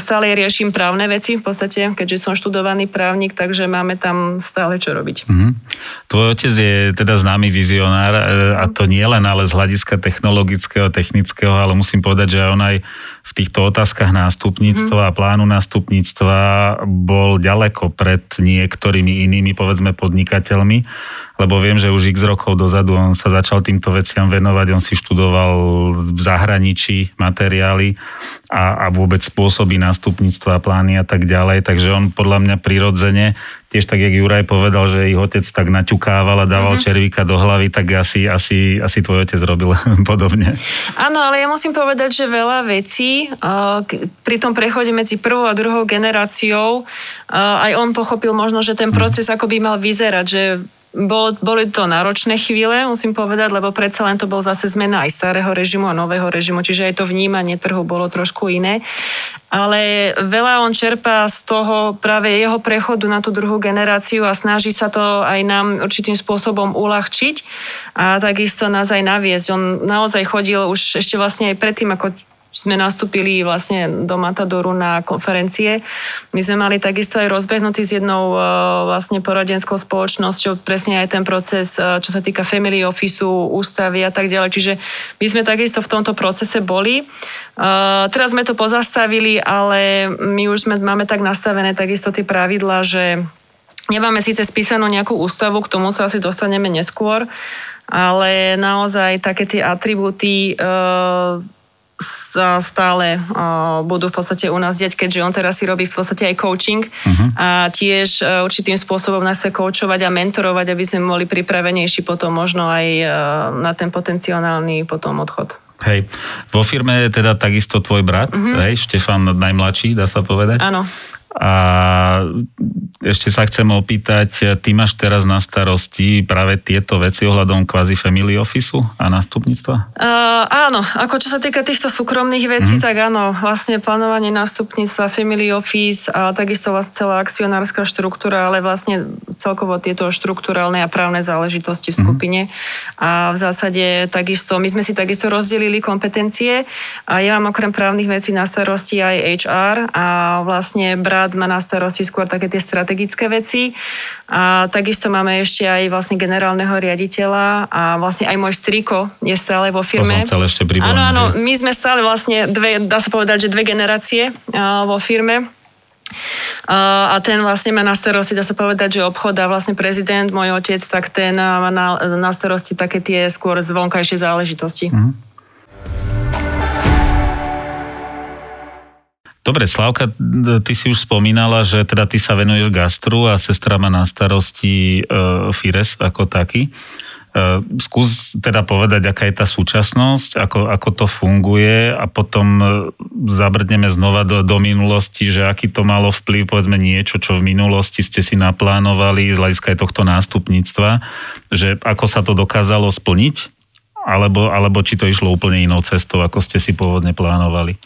stále riešim právne veci v podstate, keďže som študovaný právnik, takže máme tam stále čo robiť. Mm-hmm. Tvoj otec je teda známy vizionár e, a to nie len ale z hľadiska technologického, technického, ale musím povedať, že on aj v týchto otázkach nástupníctva a plánu nástupníctva bol ďaleko pred niektorými inými, povedzme, podnikateľmi, lebo viem, že už x rokov dozadu on sa začal týmto veciam venovať, on si študoval v zahraničí materiály a, a vôbec spôsoby nástupníctva, plány a tak ďalej, takže on podľa mňa prirodzene tiež tak, jak Juraj povedal, že ich otec tak naťukával a dával mm-hmm. červíka do hlavy, tak asi, asi, asi tvoj otec robil podobne. Áno, ale ja musím povedať, že veľa vecí uh, pri tom prechode medzi prvou a druhou generáciou uh, aj on pochopil možno, že ten mhm. proces ako by mal vyzerať, že bol, boli to náročné chvíle, musím povedať, lebo predsa len to bol zase zmena aj starého režimu a nového režimu, čiže aj to vnímanie trhu bolo trošku iné. Ale veľa on čerpá z toho práve jeho prechodu na tú druhú generáciu a snaží sa to aj nám určitým spôsobom uľahčiť a takisto nás aj naviesť. On naozaj chodil už ešte vlastne aj predtým, ako sme nastúpili vlastne do Matadoru na konferencie. My sme mali takisto aj rozbehnutý s jednou e, vlastne poradenskou spoločnosťou presne aj ten proces, e, čo sa týka family officeu, ústavy a tak ďalej. Čiže my sme takisto v tomto procese boli. Uh, teraz sme to pozastavili, ale my už sme, máme tak nastavené takisto tie pravidla, že nemáme síce spísanú nejakú ústavu, k tomu sa asi dostaneme neskôr, ale naozaj také tie atribúty uh, stále budú v podstate u nás diať, keďže on teraz si robí v podstate aj coaching uh-huh. a tiež e, určitým spôsobom nás chce coachovať a mentorovať, aby sme boli pripravenejší potom možno aj e, na ten potenciálny potom odchod. Hej, vo firme je teda takisto tvoj brat, uh-huh. hej, Štefan najmladší, dá sa povedať. Áno. A ešte sa chcem opýtať, ty máš teraz na starosti práve tieto veci ohľadom kvázi family office a nástupníctva? Uh, áno, ako čo sa týka týchto súkromných vecí, mm. tak áno, vlastne plánovanie nástupníctva, family office a takisto vlastne celá akcionárska štruktúra, ale vlastne celkovo tieto štruktúralne a právne záležitosti v mhm. skupine. Mm. A v zásade takisto, my sme si takisto rozdelili kompetencie a ja mám okrem právnych vecí na starosti aj HR a vlastne brat má na starosti skôr také tie strategické veci. A takisto máme ešte aj vlastne generálneho riaditeľa a vlastne aj môj striko je stále vo firme. To som ešte Áno, áno, my sme stále vlastne dve, dá sa povedať, že dve generácie vo firme. A ten vlastne má na starosti, dá sa povedať, že obchod a vlastne prezident, môj otec, tak ten má na, na starosti také tie skôr zvonkajšie záležitosti. Mm-hmm. Dobre, Slavka, ty si už spomínala, že teda ty sa venuješ gastru a sestra má na starosti e, Fires ako taký. E, skús teda povedať, aká je tá súčasnosť, ako, ako to funguje a potom e, zabrdneme znova do, do minulosti, že aký to malo vplyv, povedzme niečo, čo v minulosti ste si naplánovali z hľadiska aj tohto nástupníctva, že ako sa to dokázalo splniť, alebo, alebo či to išlo úplne inou cestou, ako ste si pôvodne plánovali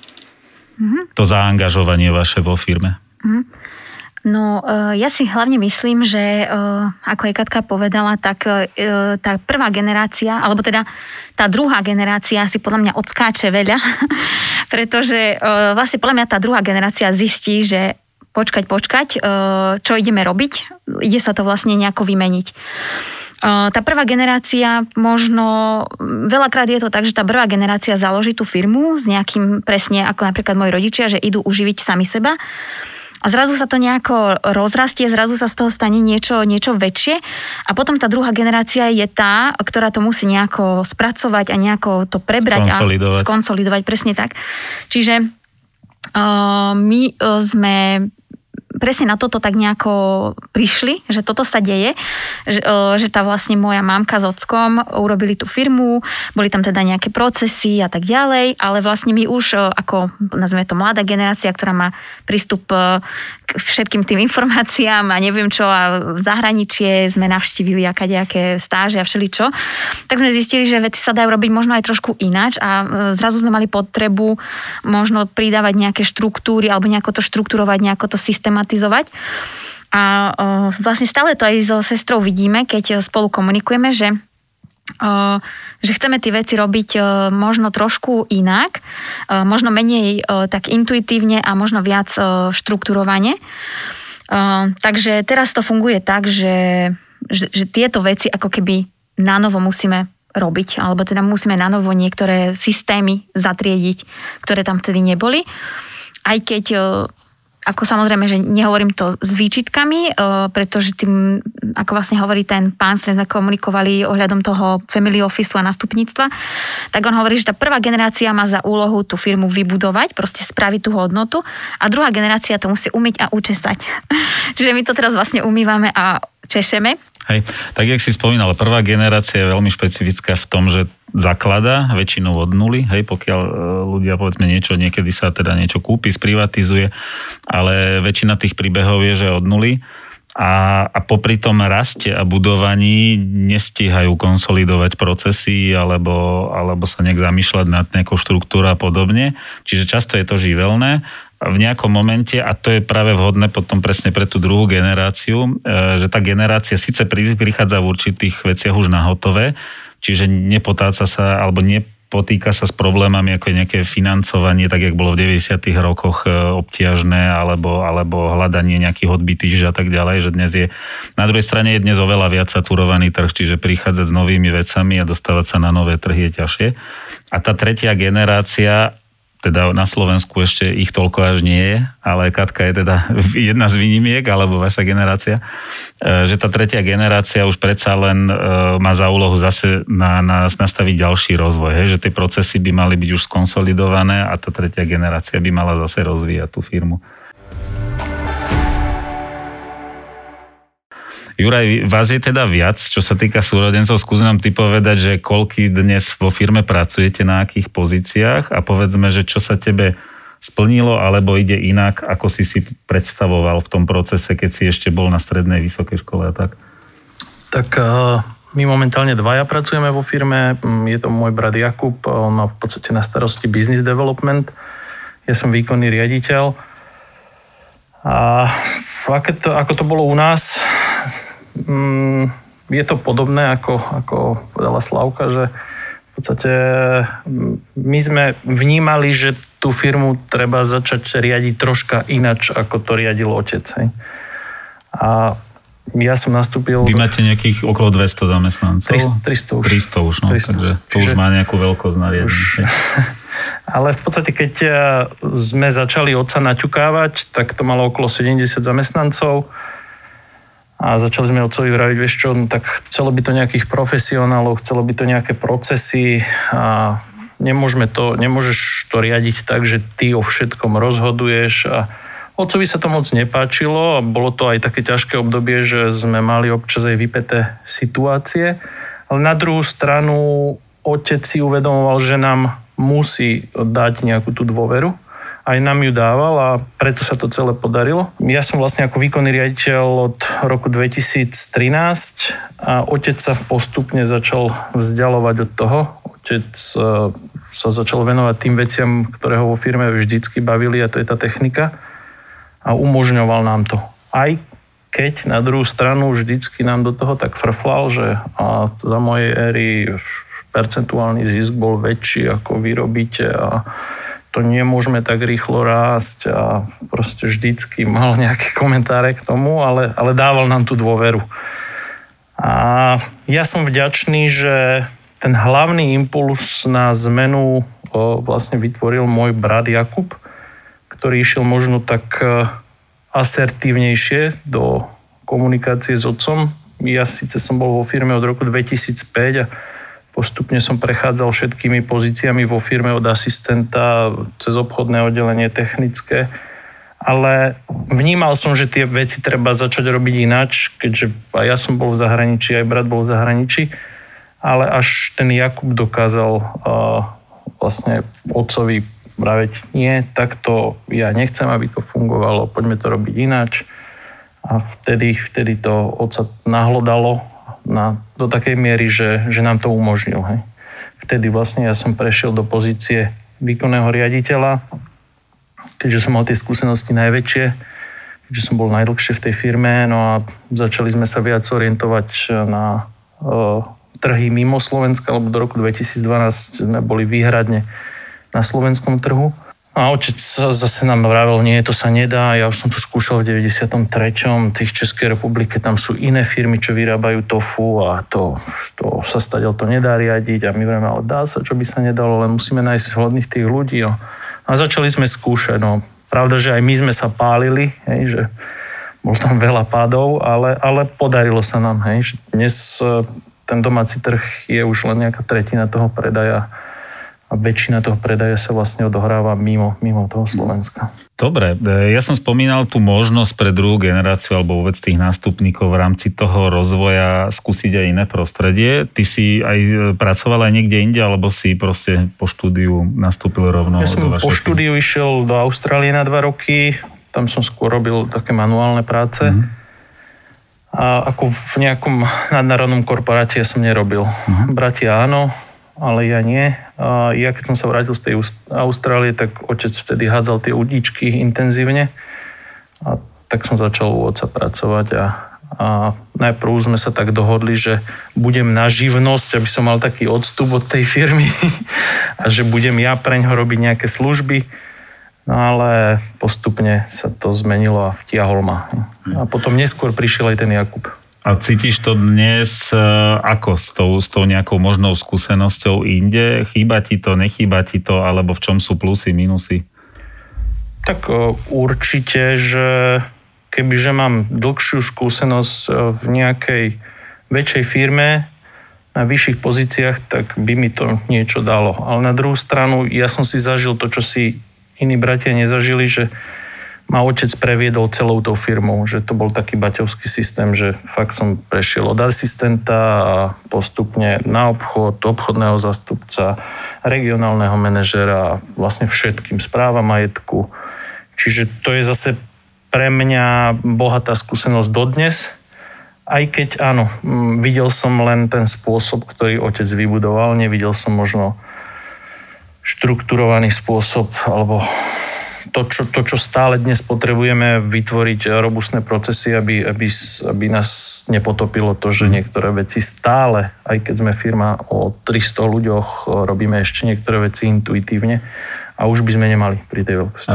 mm-hmm. to zaangažovanie vaše vo firme? Mm-hmm. No, e, ja si hlavne myslím, že e, ako aj Katka povedala, tak e, tá prvá generácia, alebo teda tá druhá generácia si podľa mňa odskáče veľa, pretože vlastne podľa mňa tá druhá generácia zistí, že počkať, počkať, čo ideme robiť, ide sa to vlastne nejako vymeniť. Tá prvá generácia, možno veľakrát je to tak, že tá prvá generácia založí tú firmu s nejakým presne ako napríklad moji rodičia, že idú uživiť sami seba. A zrazu sa to nejako rozrastie, zrazu sa z toho stane niečo, niečo väčšie a potom tá druhá generácia je tá, ktorá to musí nejako spracovať a nejako to prebrať a skonsolidovať, presne tak. Čiže uh, my uh, sme presne na toto tak nejako prišli, že toto sa deje, že, že tá vlastne moja mamka s ockom urobili tú firmu, boli tam teda nejaké procesy a tak ďalej, ale vlastne my už ako, nazveme to mladá generácia, ktorá má prístup k všetkým tým informáciám a neviem čo a v zahraničie sme navštívili aká nejaké stáže a všeličo, tak sme zistili, že veci sa dajú robiť možno aj trošku ináč a zrazu sme mali potrebu možno pridávať nejaké štruktúry alebo nejako to štruktúrovať, nejako to systematizovať. A vlastne stále to aj so sestrou vidíme, keď spolu komunikujeme, že že chceme tie veci robiť možno trošku inak, možno menej tak intuitívne a možno viac štruktúrovane. Takže teraz to funguje tak, že, že, že tieto veci ako keby na novo musíme robiť, alebo teda musíme na novo niektoré systémy zatriediť, ktoré tam vtedy neboli. Aj keď ako samozrejme, že nehovorím to s výčitkami, pretože tým, ako vlastne hovorí ten pán, sme komunikovali ohľadom toho family officeu a nastupníctva, tak on hovorí, že tá prvá generácia má za úlohu tú firmu vybudovať, proste spraviť tú hodnotu a druhá generácia to musí umyť a učesať. Čiže my to teraz vlastne umývame a češeme Hej, tak jak si spomínal, prvá generácia je veľmi špecifická v tom, že zaklada väčšinou od nuly, hej, pokiaľ e, ľudia povedzme niečo, niekedy sa teda niečo kúpi, sprivatizuje, ale väčšina tých príbehov je, že od nuly a, a popri tom raste a budovaní nestíhajú konsolidovať procesy alebo, alebo sa nejak zamýšľať nad nejakou štruktúrou a podobne. Čiže často je to živelné v nejakom momente, a to je práve vhodné potom presne pre tú druhú generáciu, e, že tá generácia síce prichádza v určitých veciach už na hotové, čiže nepotáca sa alebo nepotýka sa s problémami ako je nejaké financovanie, tak jak bolo v 90. rokoch e, obťažné, alebo, alebo hľadanie nejakých odbytých a tak ďalej, že dnes je, na druhej strane je dnes oveľa viac saturovaný trh, čiže prichádzať s novými vecami a dostávať sa na nové trhy je ťažšie. A tá tretia generácia teda na Slovensku ešte ich toľko až nie je, ale Katka je teda jedna z výnimiek, alebo vaša generácia, e, že tá tretia generácia už predsa len e, má za úlohu zase na, na, nastaviť ďalší rozvoj, hej, že tie procesy by mali byť už skonsolidované a tá tretia generácia by mala zase rozvíjať tú firmu. Juraj, vás je teda viac, čo sa týka súrodencov. Skús nám ty povedať, že koľky dnes vo firme pracujete, na akých pozíciách a povedzme, že čo sa tebe splnilo, alebo ide inak, ako si si predstavoval v tom procese, keď si ešte bol na strednej vysokej škole a tak? Tak uh, my momentálne dvaja pracujeme vo firme. Mm, je to môj brat Jakub, on má v podstate na starosti business development. Ja som výkonný riaditeľ. A ako to, ako to bolo u nás, Mm, je to podobné, ako, ako povedala Slavka, že v podstate mm, my sme vnímali, že tú firmu treba začať riadiť troška inač, ako to riadil otec. Hej. A ja som nastúpil... Vy máte nejakých okolo 200 zamestnancov? 300, 300 už. 300 už, no, 300. takže to Čiže už má nejakú veľkosť na Už... Ale v podstate, keď e, sme začali oca naťukávať, tak to malo okolo 70 zamestnancov a začali sme otcovi vraviť, vieš čo, no tak chcelo by to nejakých profesionálov, chcelo by to nejaké procesy a nemôžeme to, nemôžeš to riadiť tak, že ty o všetkom rozhoduješ a Otcovi sa to moc nepáčilo a bolo to aj také ťažké obdobie, že sme mali občas aj vypeté situácie. Ale na druhú stranu otec si uvedomoval, že nám musí dať nejakú tú dôveru aj nám ju dával a preto sa to celé podarilo. Ja som vlastne ako výkonný riaditeľ od roku 2013 a otec sa postupne začal vzdialovať od toho. Otec e, sa začal venovať tým veciam, ktoré ho vo firme vždycky bavili a to je tá technika a umožňoval nám to. Aj keď na druhú stranu vždycky nám do toho tak frflal, že a za mojej éry percentuálny zisk bol väčší, ako vyrobíte a to nemôžeme tak rýchlo rásť a proste vždycky mal nejaké komentáre k tomu, ale, ale dával nám tú dôveru. A ja som vďačný, že ten hlavný impuls na zmenu vlastne vytvoril môj brat Jakub, ktorý išiel možno tak e, asertívnejšie do komunikácie s otcom. Ja síce som bol vo firme od roku 2005 a Postupne som prechádzal všetkými pozíciami vo firme od asistenta cez obchodné oddelenie technické ale vnímal som, že tie veci treba začať robiť ináč, keďže aj ja som bol v zahraničí, aj brat bol v zahraničí, ale až ten Jakub dokázal uh, vlastne otcovi vraveť, nie, takto ja nechcem, aby to fungovalo, poďme to robiť ináč. A vtedy, vtedy to otca nahlodalo na, do takej miery, že, že nám to umožnil. Hej. Vtedy vlastne ja som prešiel do pozície výkonného riaditeľa keďže som mal tie skúsenosti najväčšie, keďže som bol najdlhšie v tej firme, no a začali sme sa viac orientovať na uh, trhy mimo Slovenska, lebo do roku 2012 sme boli výhradne na slovenskom trhu. A otec zase nám vravel, nie, to sa nedá. Ja už som to skúšal v 93. Tých Českej republike, tam sú iné firmy, čo vyrábajú tofu a to, to sa stadiaľ to nedá riadiť. A my vreme, ale dá sa, čo by sa nedalo, len musíme nájsť hodných tých ľudí. No. A začali sme skúšať. No, pravda, že aj my sme sa pálili, hej, že bol tam veľa pádov, ale, ale podarilo sa nám. Hej, že dnes e, ten domáci trh je už len nejaká tretina toho predaja a väčšina toho predaja sa vlastne odohráva mimo, mimo toho Slovenska. Dobre, e, ja som spomínal tú možnosť pre druhú generáciu alebo vôbec tých nástupníkov v rámci toho rozvoja skúsiť aj iné prostredie. Ty si aj e, pracoval aj niekde inde, alebo si proste po štúdiu nastúpil rovno ja som po štúdiu išiel do Austrálie na dva roky, tam som skôr robil také manuálne práce. Mm-hmm. A ako v nejakom nadnárodnom korporáte ja som nerobil. Mm-hmm. Bratia áno, ale ja nie. Ja keď som sa vrátil z tej Austrálie, tak otec vtedy hádzal tie udíčky intenzívne a tak som začal u otca pracovať a, a najprv sme sa tak dohodli, že budem na živnosť, aby som mal taký odstup od tej firmy a že budem ja pre ňo robiť nejaké služby. No ale postupne sa to zmenilo a vtiahol ma. A potom neskôr prišiel aj ten Jakub. A cítiš to dnes e, ako s tou, s tou nejakou možnou skúsenosťou inde? Chýba ti to, nechýba ti to, alebo v čom sú plusy, minusy? Tak e, určite, že kebyže mám dlhšiu skúsenosť e, v nejakej väčšej firme, na vyšších pozíciách, tak by mi to niečo dalo. Ale na druhú stranu, ja som si zažil to, čo si iní bratia nezažili, že ma otec previedol celou tou firmou, že to bol taký baťovský systém, že fakt som prešiel od asistenta a postupne na obchod, obchodného zastupca, regionálneho manažera a vlastne všetkým, správa majetku. Čiže to je zase pre mňa bohatá skúsenosť dodnes, aj keď áno, videl som len ten spôsob, ktorý otec vybudoval, nevidel som možno štrukturovaný spôsob alebo to čo, to, čo stále dnes potrebujeme, vytvoriť robustné procesy, aby, aby, aby nás nepotopilo to, že mhm. niektoré veci stále, aj keď sme firma o 300 ľuďoch, robíme ešte niektoré veci intuitívne a už by sme nemali pri tej veľkosti.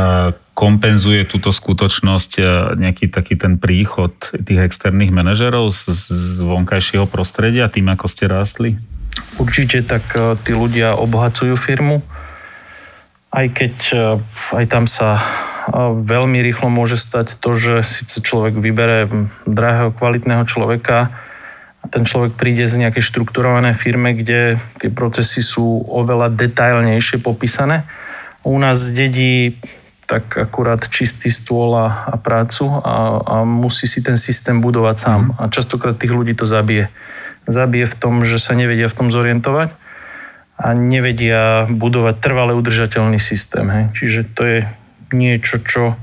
Kompenzuje túto skutočnosť e, nejaký taký ten príchod tých externých manažerov z, z vonkajšieho prostredia tým, ako ste rástli? Určite, tak e, tí ľudia obohacujú firmu aj keď e, aj tam sa e, veľmi rýchlo môže stať to, že síce človek vybere drahého, kvalitného človeka a ten človek príde z nejakej štrukturované firme, kde tie procesy sú oveľa detailnejšie popísané. U nás dedí tak akurát čistý stôl a, a prácu a, a musí si ten systém budovať sám. Mm. A častokrát tých ľudí to zabije. Zabije v tom, že sa nevedia v tom zorientovať a nevedia budovať trvale udržateľný systém. Hej. Čiže to je niečo, čo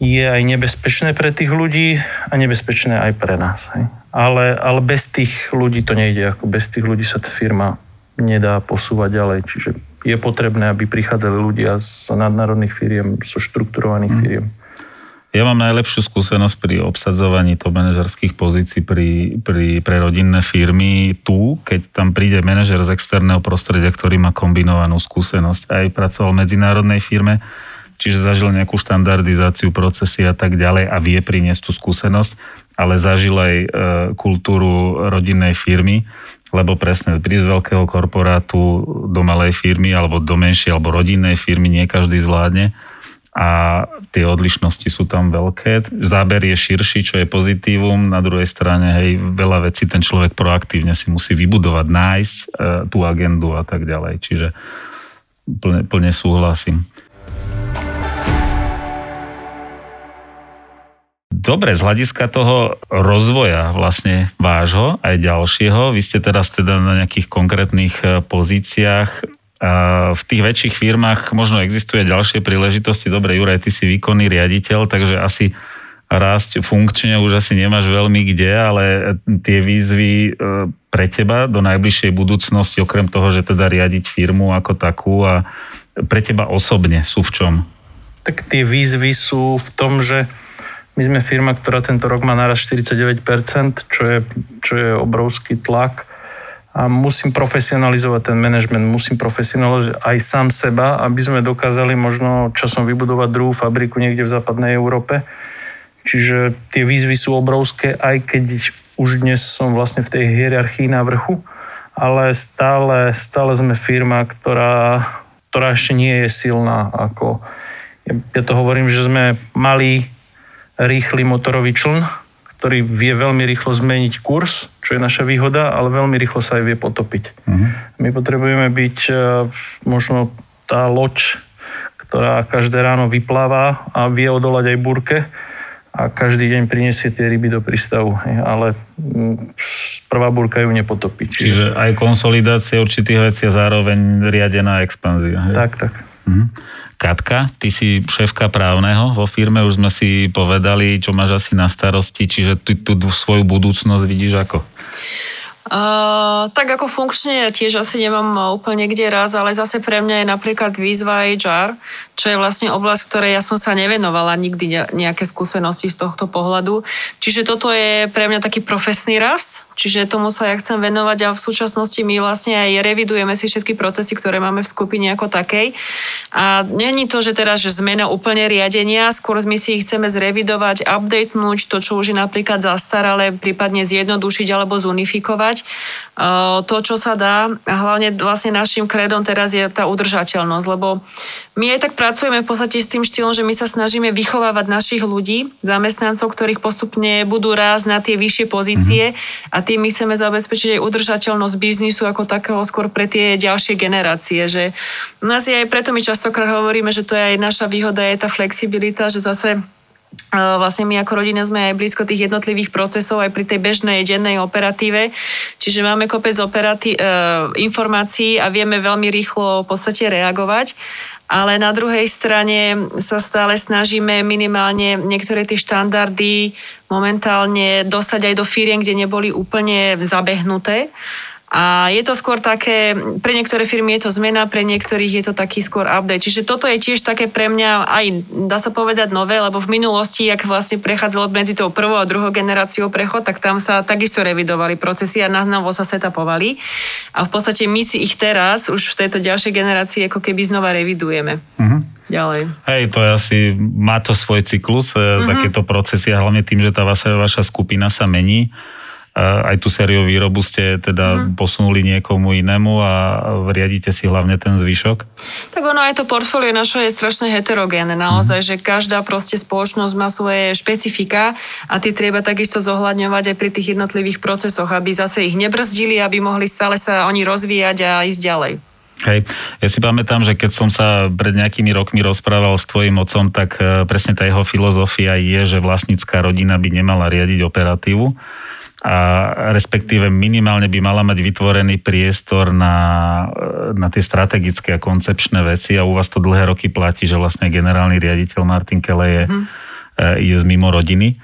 je aj nebezpečné pre tých ľudí a nebezpečné aj pre nás. Hej. Ale, ale bez tých ľudí to nejde. Ako bez tých ľudí sa firma nedá posúvať ďalej. Čiže je potrebné, aby prichádzali ľudia z nadnárodných firiem, zo štrukturovaných mm. Ja mám najlepšiu skúsenosť pri obsadzovaní to manažerských pozícií pri, pri, pre rodinné firmy tu, keď tam príde manažer z externého prostredia, ktorý má kombinovanú skúsenosť. Aj pracoval v medzinárodnej firme, čiže zažil nejakú štandardizáciu procesy a tak ďalej a vie priniesť tú skúsenosť, ale zažil aj e, kultúru rodinnej firmy, lebo presne prísť z veľkého korporátu do malej firmy alebo do menšej alebo rodinnej firmy nie každý zvládne a tie odlišnosti sú tam veľké. Záber je širší, čo je pozitívum. Na druhej strane, hej, veľa vecí ten človek proaktívne si musí vybudovať, nájsť e, tú agendu a tak ďalej. Čiže plne, plne súhlasím. Dobre, z hľadiska toho rozvoja vlastne vášho aj ďalšieho, vy ste teraz teda na nejakých konkrétnych e, pozíciách v tých väčších firmách možno existuje ďalšie príležitosti. Dobre, Juraj, ty si výkonný riaditeľ, takže asi rásť funkčne už asi nemáš veľmi kde, ale tie výzvy e, pre teba do najbližšej budúcnosti, okrem toho, že teda riadiť firmu ako takú a pre teba osobne sú v čom? Tak tie výzvy sú v tom, že my sme firma, ktorá tento rok má naraz 49%, čo je, čo je obrovský tlak a musím profesionalizovať ten manažment, musím profesionalizovať aj sám seba, aby sme dokázali možno časom vybudovať druhú fabriku niekde v západnej Európe Čiže tie výzvy sú obrovské, aj keď už dnes som vlastne v tej hierarchii na vrchu, ale stále, stále sme firma, ktorá, ktorá ešte nie je silná. Ako, ja, to hovorím, že sme malý, rýchly motorový čln, ktorý vie veľmi rýchlo zmeniť kurz, čo je naša výhoda, ale veľmi rýchlo sa aj vie potopiť. Mm-hmm. My potrebujeme byť e, možno tá loď, ktorá každé ráno vypláva a vie odolať aj burke, a každý deň prinesie tie ryby do prístavu. Ale prvá búrka ju nepotopí. Čiže... Čiže aj konsolidácia určitých vecí a zároveň riadená expanzia. Hej? Tak, tak. Mhm. Katka, ty si šéfka právneho vo firme, už sme si povedali, čo máš asi na starosti, čiže ty tú svoju budúcnosť vidíš ako? Uh, tak ako funkčne tiež asi nemám úplne kde raz, ale zase pre mňa je napríklad výzva HR, čo je vlastne oblasť, ktorej ja som sa nevenovala nikdy nejaké skúsenosti z tohto pohľadu. Čiže toto je pre mňa taký profesný raz, čiže tomu sa ja chcem venovať a v súčasnosti my vlastne aj revidujeme si všetky procesy, ktoré máme v skupine ako takej. A není to, že teraz že zmena úplne riadenia, skôr my si ich chceme zrevidovať, updatenúť to, čo už je napríklad zastaralé, prípadne zjednodušiť alebo zunifikovať to, čo sa dá. A hlavne vlastne našim kredom teraz je tá udržateľnosť, lebo my aj tak pracujeme v podstate s tým štýlom, že my sa snažíme vychovávať našich ľudí, zamestnancov, ktorých postupne budú rásť na tie vyššie pozície mm-hmm. a tým my chceme zabezpečiť aj udržateľnosť biznisu ako takého skôr pre tie ďalšie generácie. Že u nás je aj preto my častokrát hovoríme, že to je aj naša výhoda, je tá flexibilita, že zase Vlastne my ako rodina sme aj blízko tých jednotlivých procesov aj pri tej bežnej dennej operatíve, čiže máme kopec operatí- e, informácií a vieme veľmi rýchlo v podstate reagovať ale na druhej strane sa stále snažíme minimálne niektoré tie štandardy momentálne dostať aj do firiem, kde neboli úplne zabehnuté. A je to skôr také, pre niektoré firmy je to zmena, pre niektorých je to taký skôr update. Čiže toto je tiež také pre mňa aj, dá sa povedať, nové, lebo v minulosti, ak vlastne prechádzalo medzi tou prvou a druhou generáciou prechod, tak tam sa takisto revidovali procesy a na novo sa setapovali. A v podstate my si ich teraz, už v tejto ďalšej generácii, ako keby znova revidujeme. Uh-huh. Ďalej. Hej, to je asi, má to svoj cyklus, uh-huh. takéto procesy a hlavne tým, že tá vaša, vaša skupina sa mení aj tú sériu výrobu ste teda mm. posunuli niekomu inému a riadite si hlavne ten zvyšok? Tak ono aj to portfólio naše je strašne heterogénne naozaj, mm. že každá proste spoločnosť má svoje špecifika a tie treba takisto zohľadňovať aj pri tých jednotlivých procesoch, aby zase ich nebrzdili, aby mohli stále sa oni rozvíjať a ísť ďalej. Hej, ja si pamätám, že keď som sa pred nejakými rokmi rozprával s tvojim otcom, tak e, presne tá jeho filozofia je, že vlastnícká rodina by nemala riadiť operatívu, a respektíve minimálne by mala mať vytvorený priestor na, na tie strategické a koncepčné veci a u vás to dlhé roky platí, že vlastne generálny riaditeľ Martin Kele je, mm. je z mimo rodiny.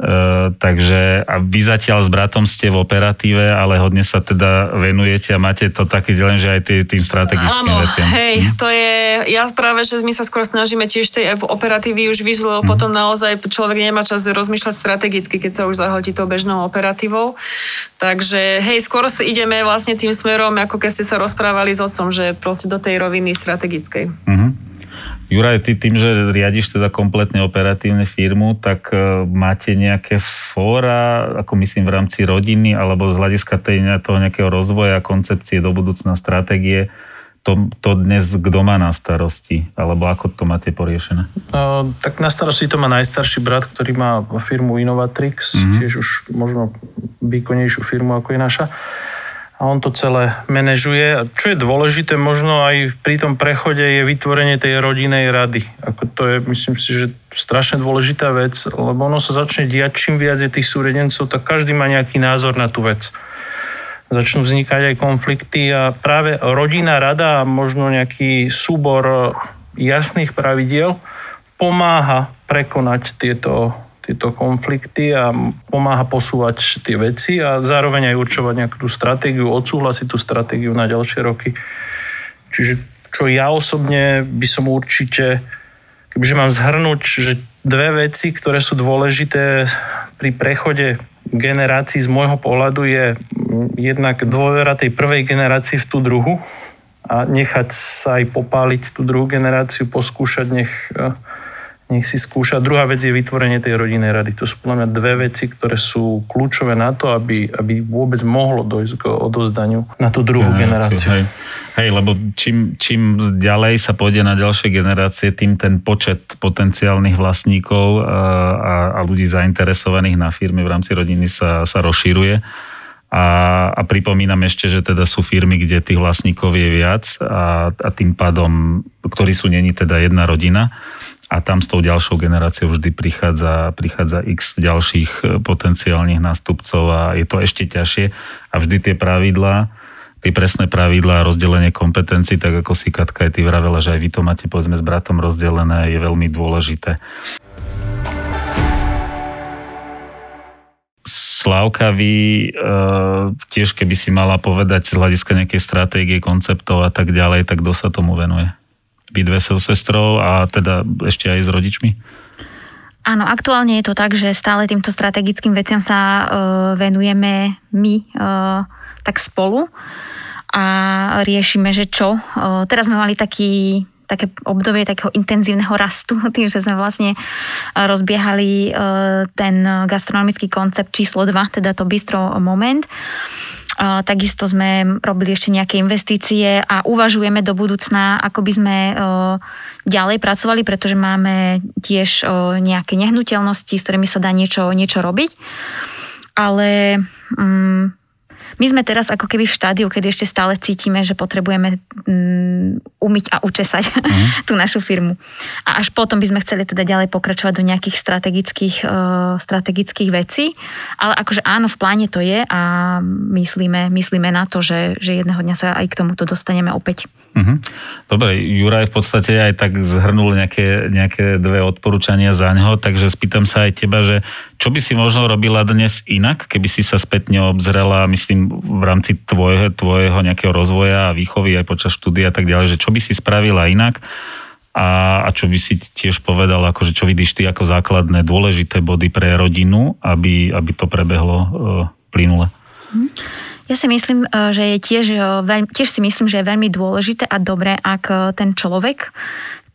Uh, takže a vy zatiaľ s bratom ste v operatíve, ale hodne sa teda venujete a máte to také len, že aj tý, tým strategickým Áno, veciam. hej, hm? to je, ja práve, že my sa skôr snažíme tiež tej operatívy už lebo hm. potom naozaj človek nemá čas rozmýšľať strategicky, keď sa už zahltí tou bežnou operatívou. Takže hej, skôr ideme vlastne tým smerom, ako keď ste sa rozprávali s otcom, že proste do tej roviny strategickej. Uh-huh. Juraj, ty tým, že riadiš teda kompletne operatívne firmu, tak e, máte nejaké fóra, ako myslím v rámci rodiny, alebo z hľadiska tej, toho nejakého rozvoja, koncepcie do budúcna, stratégie, to, to dnes kto má na starosti? Alebo ako to máte poriešené? No, tak na starosti to má najstarší brat, ktorý má firmu Innovatrix, mm-hmm. tiež už možno výkonnejšiu firmu ako je naša. A on to celé manažuje. A čo je dôležité možno aj pri tom prechode je vytvorenie tej rodinej rady. Ako to je, myslím si, že strašne dôležitá vec, lebo ono sa začne diať, čím viac je tých súredencov, tak každý má nejaký názor na tú vec. Začnú vznikať aj konflikty a práve rodina rada a možno nejaký súbor jasných pravidiel pomáha prekonať tieto tieto konflikty a pomáha posúvať tie veci a zároveň aj určovať nejakú tú stratégiu, odsúhlasiť tú stratégiu na ďalšie roky. Čiže čo ja osobne by som určite, kebyže mám zhrnúť, že dve veci, ktoré sú dôležité pri prechode generácií z môjho pohľadu je jednak dôvera tej prvej generácie v tú druhu a nechať sa aj popáliť tú druhú generáciu, poskúšať, nech nech si skúša. Druhá vec je vytvorenie tej rodinnej rady. To sú podľa mňa dve veci, ktoré sú kľúčové na to, aby, aby vôbec mohlo dojsť k odozdaniu na tú druhú generáciu. Hej. hej, lebo čím, čím ďalej sa pôjde na ďalšie generácie, tým ten počet potenciálnych vlastníkov a, a, a ľudí zainteresovaných na firmy v rámci rodiny sa, sa rozširuje. A, a pripomínam ešte, že teda sú firmy, kde tých vlastníkov je viac a, a tým pádom, ktorí sú není teda jedna rodina a tam s tou ďalšou generáciou vždy prichádza, prichádza x ďalších e, potenciálnych nástupcov a je to ešte ťažšie a vždy tie pravidlá, tie presné pravidlá a rozdelenie kompetencií, tak ako si Katka aj ty vravela, že aj vy to máte povedzme s bratom rozdelené, je veľmi dôležité. Slávka, vy e, tiež keby si mala povedať z hľadiska nejakej stratégie, konceptov a tak ďalej, tak kto sa tomu venuje? Byť vesel sestrou a teda ešte aj s rodičmi? Áno, aktuálne je to tak, že stále týmto strategickým veciam sa uh, venujeme my uh, tak spolu a riešime, že čo. Uh, teraz sme mali taký také obdobie takého intenzívneho rastu, tým, že sme vlastne rozbiehali ten gastronomický koncept číslo 2, teda to bistro moment. Takisto sme robili ešte nejaké investície a uvažujeme do budúcna, ako by sme ďalej pracovali, pretože máme tiež nejaké nehnuteľnosti, s ktorými sa dá niečo, niečo robiť. Ale um, my sme teraz ako keby v štádiu, kedy ešte stále cítime, že potrebujeme mm, umyť a učesať mm. tú našu firmu. A až potom by sme chceli teda ďalej pokračovať do nejakých strategických, uh, strategických vecí. Ale akože áno, v pláne to je a myslíme, myslíme na to, že, že jedného dňa sa aj k tomuto dostaneme opäť. Mm-hmm. Dobre, Juraj v podstate aj tak zhrnul nejaké, nejaké dve odporúčania za ňo, takže spýtam sa aj teba, že čo by si možno robila dnes inak, keby si sa spätne obzrela, myslím, v rámci tvojho, tvojho nejakého rozvoja a výchovy aj počas štúdia a tak ďalej, že čo by si spravila inak a, a čo by si tiež povedala, akože čo vidíš ty ako základné dôležité body pre rodinu, aby, aby to prebehlo uh, plynule? Mm. Ja si myslím, e, že je tiež, e, tiež si myslím, že je veľmi dôležité a dobré, ak e, ten človek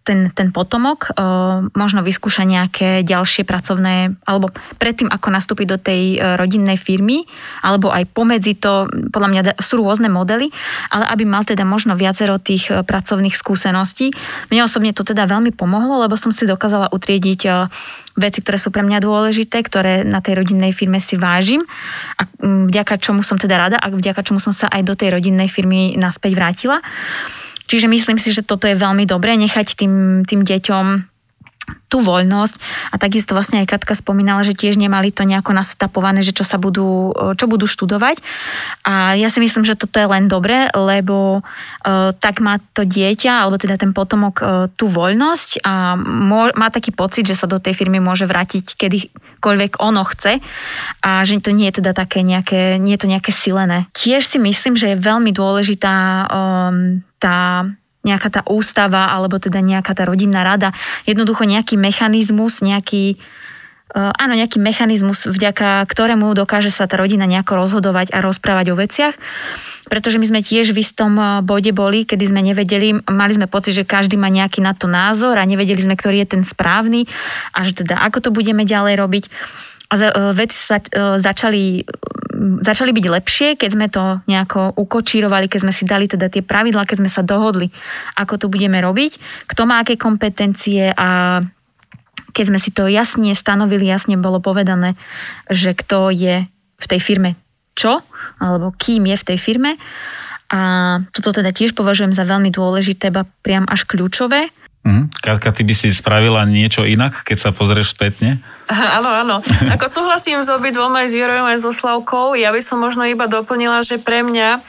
ten, ten potomok uh, možno vyskúša nejaké ďalšie pracovné, alebo predtým, ako nastúpi do tej uh, rodinnej firmy, alebo aj pomedzi to, podľa mňa sú rôzne modely, ale aby mal teda možno viacero tých uh, pracovných skúseností. Mne osobne to teda veľmi pomohlo, lebo som si dokázala utriediť veci, ktoré sú pre mňa dôležité, ktoré na tej rodinnej firme si vážim a vďaka čomu som teda rada a vďaka čomu som sa aj do tej rodinnej firmy naspäť vrátila. Čiže myslím si, že toto je veľmi dobré, nechať tým, tým deťom tú voľnosť a takisto vlastne aj Katka spomínala, že tiež nemali to nejako nasetapované, že čo sa budú, čo budú študovať a ja si myslím, že toto je len dobre, lebo uh, tak má to dieťa, alebo teda ten potomok uh, tú voľnosť a mô, má taký pocit, že sa do tej firmy môže vrátiť kedykoľvek ono chce a že to nie je teda také nejaké, nie je to nejaké silené. Tiež si myslím, že je veľmi dôležitá um, tá nejaká tá ústava alebo teda nejaká tá rodinná rada, jednoducho nejaký mechanizmus, nejaký uh, áno, nejaký mechanizmus, vďaka ktorému dokáže sa tá rodina nejako rozhodovať a rozprávať o veciach. Pretože my sme tiež v istom e, bode boli, kedy sme nevedeli, mali sme pocit, že každý má nejaký na to názor a nevedeli sme, ktorý je ten správny a že teda ako to budeme ďalej robiť. A e, veci sa začali začali byť lepšie, keď sme to nejako ukočírovali, keď sme si dali teda tie pravidlá, keď sme sa dohodli, ako to budeme robiť, kto má aké kompetencie a keď sme si to jasne stanovili, jasne bolo povedané, že kto je v tej firme čo alebo kým je v tej firme. A toto teda tiež považujem za veľmi dôležité, ba priam až kľúčové. Mm. Katka, ty by si spravila niečo inak, keď sa pozrieš spätne? Áno, áno. Ako súhlasím s obidvom aj s Jurojom, aj so Slavkou, ja by som možno iba doplnila, že pre mňa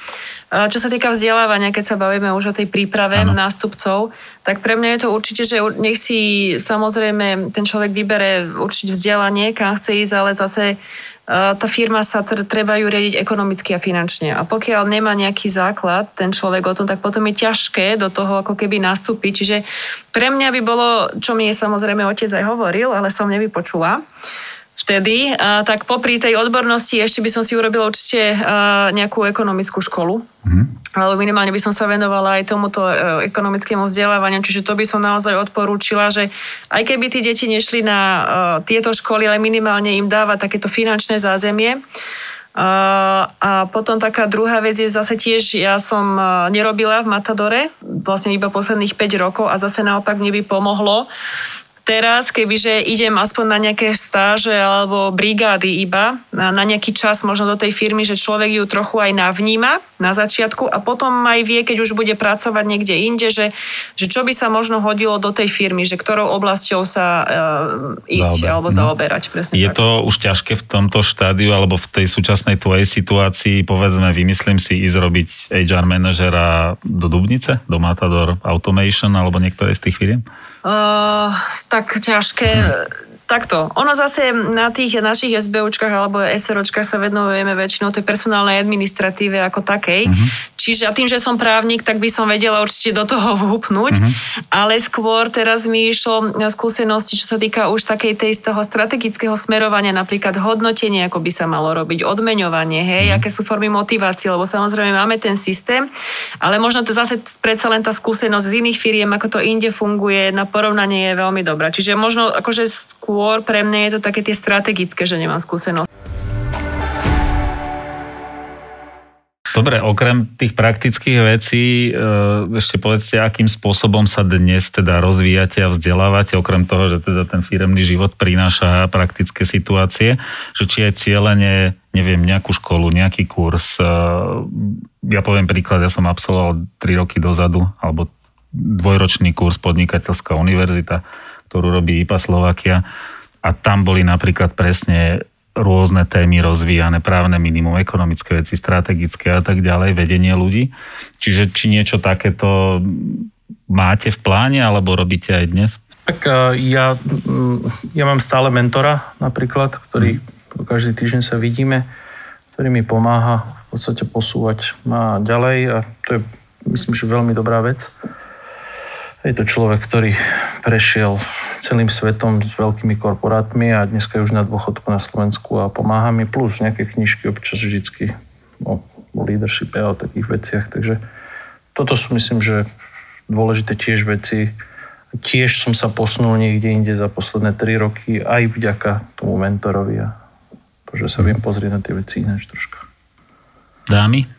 čo sa týka vzdelávania, keď sa bavíme už o tej príprave ano. nástupcov, tak pre mňa je to určite, že nech si samozrejme ten človek vybere určite vzdelanie, kam chce ísť, ale zase tá firma sa treba ju riadiť ekonomicky a finančne. A pokiaľ nemá nejaký základ ten človek o tom, tak potom je ťažké do toho ako keby nastúpiť. Čiže pre mňa by bolo, čo mi je samozrejme otec aj hovoril, ale som nevypočula, vtedy, tak popri tej odbornosti ešte by som si urobila určite nejakú ekonomickú školu. Mm. Alebo minimálne by som sa venovala aj tomuto e, ekonomickému vzdelávaniu, čiže to by som naozaj odporúčila, že aj keby tí deti nešli na e, tieto školy, ale minimálne im dáva takéto finančné zázemie. A, a potom taká druhá vec je zase tiež, ja som nerobila v Matadore, vlastne iba posledných 5 rokov a zase naopak mne by pomohlo teraz, kebyže idem aspoň na nejaké stáže alebo brigády iba, na, na nejaký čas možno do tej firmy, že človek ju trochu aj navníma na začiatku a potom aj vie, keď už bude pracovať niekde inde, že, že čo by sa možno hodilo do tej firmy, že ktorou oblasťou sa uh, ísť Zaober. alebo no. zaoberať. Presne Je tak. to už ťažké v tomto štádiu alebo v tej súčasnej tvojej situácii, povedzme, vymyslím si ísť robiť HR manažera do Dubnice, do Matador Automation alebo niektoré z tých firiem? Tak ťažké. Takto, ono zase na tých našich SBUčkách alebo SROčkách sa venujeme väčšinou tej personálnej administratíve ako takej. Uh-huh. Čiže a tým, že som právnik, tak by som vedela určite do toho vhupnúť. Uh-huh. Ale skôr teraz mi išlo na skúsenosti, čo sa týka už takej tej z toho strategického smerovania, napríklad hodnotenie, ako by sa malo robiť, odmeňovanie, hej, uh-huh. aké sú formy motivácie, lebo samozrejme máme ten systém, ale možno to zase predsa len tá skúsenosť z iných firiem, ako to inde funguje, na porovnanie je veľmi dobrá. Čiže možno akože skôr skôr pre mňa je to také tie strategické, že nemám skúsenosť. Dobre, okrem tých praktických vecí, e, ešte povedzte, akým spôsobom sa dnes teda rozvíjate a vzdelávate, okrem toho, že teda ten firemný život prináša praktické situácie, že či je cieľene, neviem, nejakú školu, nejaký kurz. E, ja poviem príklad, ja som absolvoval 3 roky dozadu, alebo dvojročný kurz Podnikateľská univerzita, ktorú robí IPA Slovakia. A tam boli napríklad presne rôzne témy rozvíjane, právne minimum, ekonomické veci, strategické a tak ďalej, vedenie ľudí. Čiže či niečo takéto máte v pláne, alebo robíte aj dnes? Tak e, ja, mm, ja mám stále mentora napríklad, ktorý každý týždeň sa vidíme, ktorý mi pomáha v podstate posúvať ma ďalej a to je myslím, že veľmi dobrá vec. Je to človek, ktorý prešiel celým svetom s veľkými korporátmi a dneska je už na dôchodku na Slovensku a pomáha mi plus nejaké knižky občas vždycky o, leadershipe a o takých veciach. Takže toto sú myslím, že dôležité tiež veci. Tiež som sa posunul niekde inde za posledné 3 roky aj vďaka tomu mentorovi a to, že sa viem pozrieť na tie veci ináč troška. Dámy?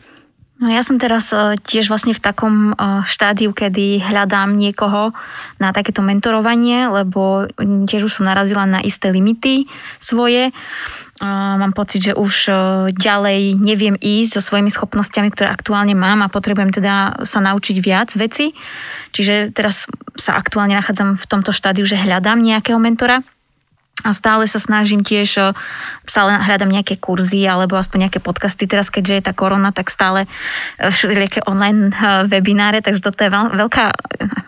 No ja som teraz e, tiež vlastne v takom e, štádiu, kedy hľadám niekoho na takéto mentorovanie, lebo tiež už som narazila na isté limity svoje. Mám pocit, že už e, ďalej neviem ísť so svojimi schopnosťami, ktoré aktuálne mám a potrebujem teda sa naučiť viac veci. Čiže teraz sa aktuálne nachádzam v tomto štádiu, že hľadám nejakého mentora a stále sa snažím tiež, e, stále hľadám nejaké kurzy alebo aspoň nejaké podcasty. Teraz, keďže je tá korona, tak stále e, všelijaké online e, webináre, takže toto je veľká,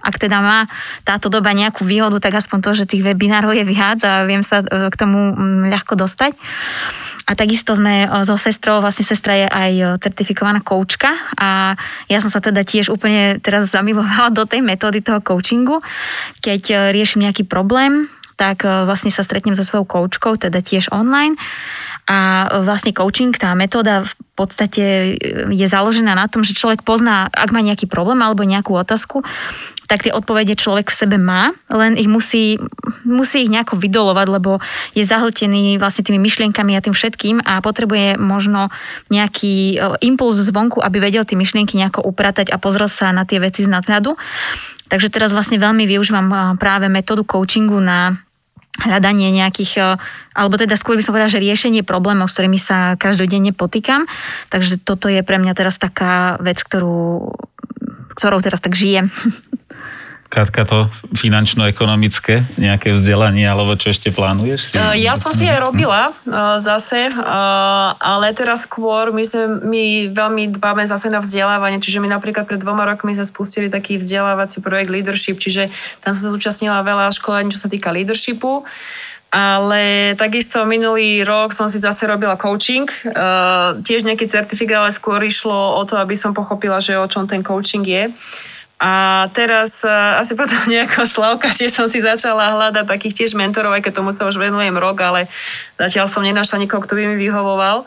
ak teda má táto doba nejakú výhodu, tak aspoň to, že tých webinárov je viac a viem sa k tomu ľahko dostať. A takisto sme so sestrou, vlastne sestra je aj certifikovaná koučka a ja som sa teda tiež úplne teraz zamilovala do tej metódy toho coachingu. Keď riešim nejaký problém, tak e, vlastne sa stretnem so svojou koučkou, teda tiež online. A vlastne coaching, tá metóda v podstate je založená na tom, že človek pozná, ak má nejaký problém alebo nejakú otázku, tak tie odpovede človek v sebe má, len ich musí, musí ich nejako vydolovať, lebo je zahltený vlastne tými myšlienkami a tým všetkým a potrebuje možno nejaký e, impuls zvonku, aby vedel tie myšlienky nejako upratať a pozrel sa na tie veci z nadhľadu. Takže teraz vlastne veľmi využívam e, práve metódu coachingu na hľadanie nejakých, e, alebo teda skôr by som povedala, že riešenie problémov, s ktorými sa každodenne potýkam. Takže toto je pre mňa teraz taká vec, ktorú, ktorou teraz tak žijem. Katka, to finančno-ekonomické nejaké vzdelanie, alebo čo ešte plánuješ? Si? E, ja som si aj robila uh, zase, uh, ale teraz skôr my, sme, my veľmi dbáme zase na vzdelávanie, čiže my napríklad pred dvoma rokmi sme spustili taký vzdelávací projekt Leadership, čiže tam som sa zúčastnila veľa školení, čo sa týka leadershipu. Ale takisto minulý rok som si zase robila coaching, uh, tiež nejaký certifikát, ale skôr išlo o to, aby som pochopila, že o čom ten coaching je. A teraz uh, asi potom nejako Slavka, tiež som si začala hľadať takých tiež mentorov, aj keď tomu sa už venujem rok, ale zatiaľ som nenašla nikoho, kto by mi vyhovoval.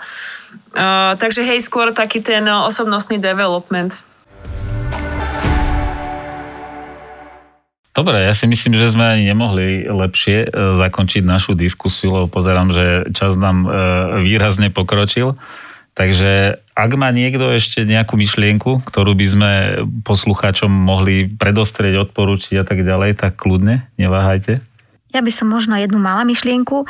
Uh, takže hej, skôr taký ten osobnostný development. Dobre, ja si myslím, že sme ani nemohli lepšie zakončiť našu diskusiu, lebo pozerám, že čas nám výrazne pokročil. Takže ak má niekto ešte nejakú myšlienku, ktorú by sme poslucháčom mohli predostrieť, odporučiť a tak ďalej, tak kľudne, neváhajte. Ja by som možno jednu mala myšlienku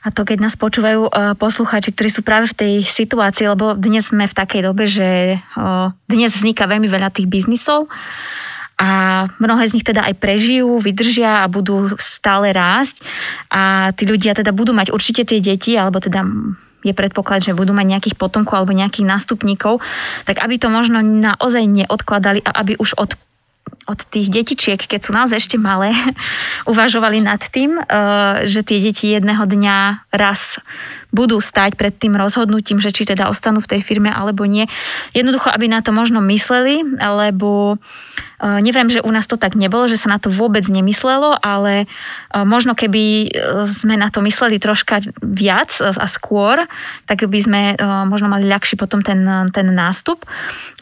a to keď nás počúvajú e, poslucháči, ktorí sú práve v tej situácii, lebo dnes sme v takej dobe, že dnes vzniká veľmi veľa tých biznisov a mnohé z nich teda aj prežijú, vydržia a budú stále rásť a tí ľudia teda budú mať určite tie deti, alebo teda je predpoklad, že budú mať nejakých potomkov alebo nejakých nástupníkov, tak aby to možno naozaj neodkladali a aby už od od tých detičiek, keď sú naozaj ešte malé, uvažovali nad tým, eh, že tie deti jedného dňa raz budú stať pred tým rozhodnutím, že či teda ostanú v tej firme alebo nie. Jednoducho, aby na to možno mysleli, lebo e, neviem, že u nás to tak nebolo, že sa na to vôbec nemyslelo, ale e, možno keby sme na to mysleli troška viac a skôr, tak by sme možno mali ľahší potom ten, ten nástup,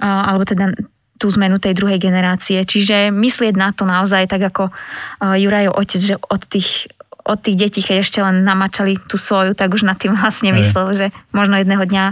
alebo teda tú zmenu tej druhej generácie. Čiže myslieť na to naozaj tak ako Jurajov otec, že od tých od tých detí, keď ešte len namačali tú soju, tak už nad tým vlastne myslel, že možno jedného dňa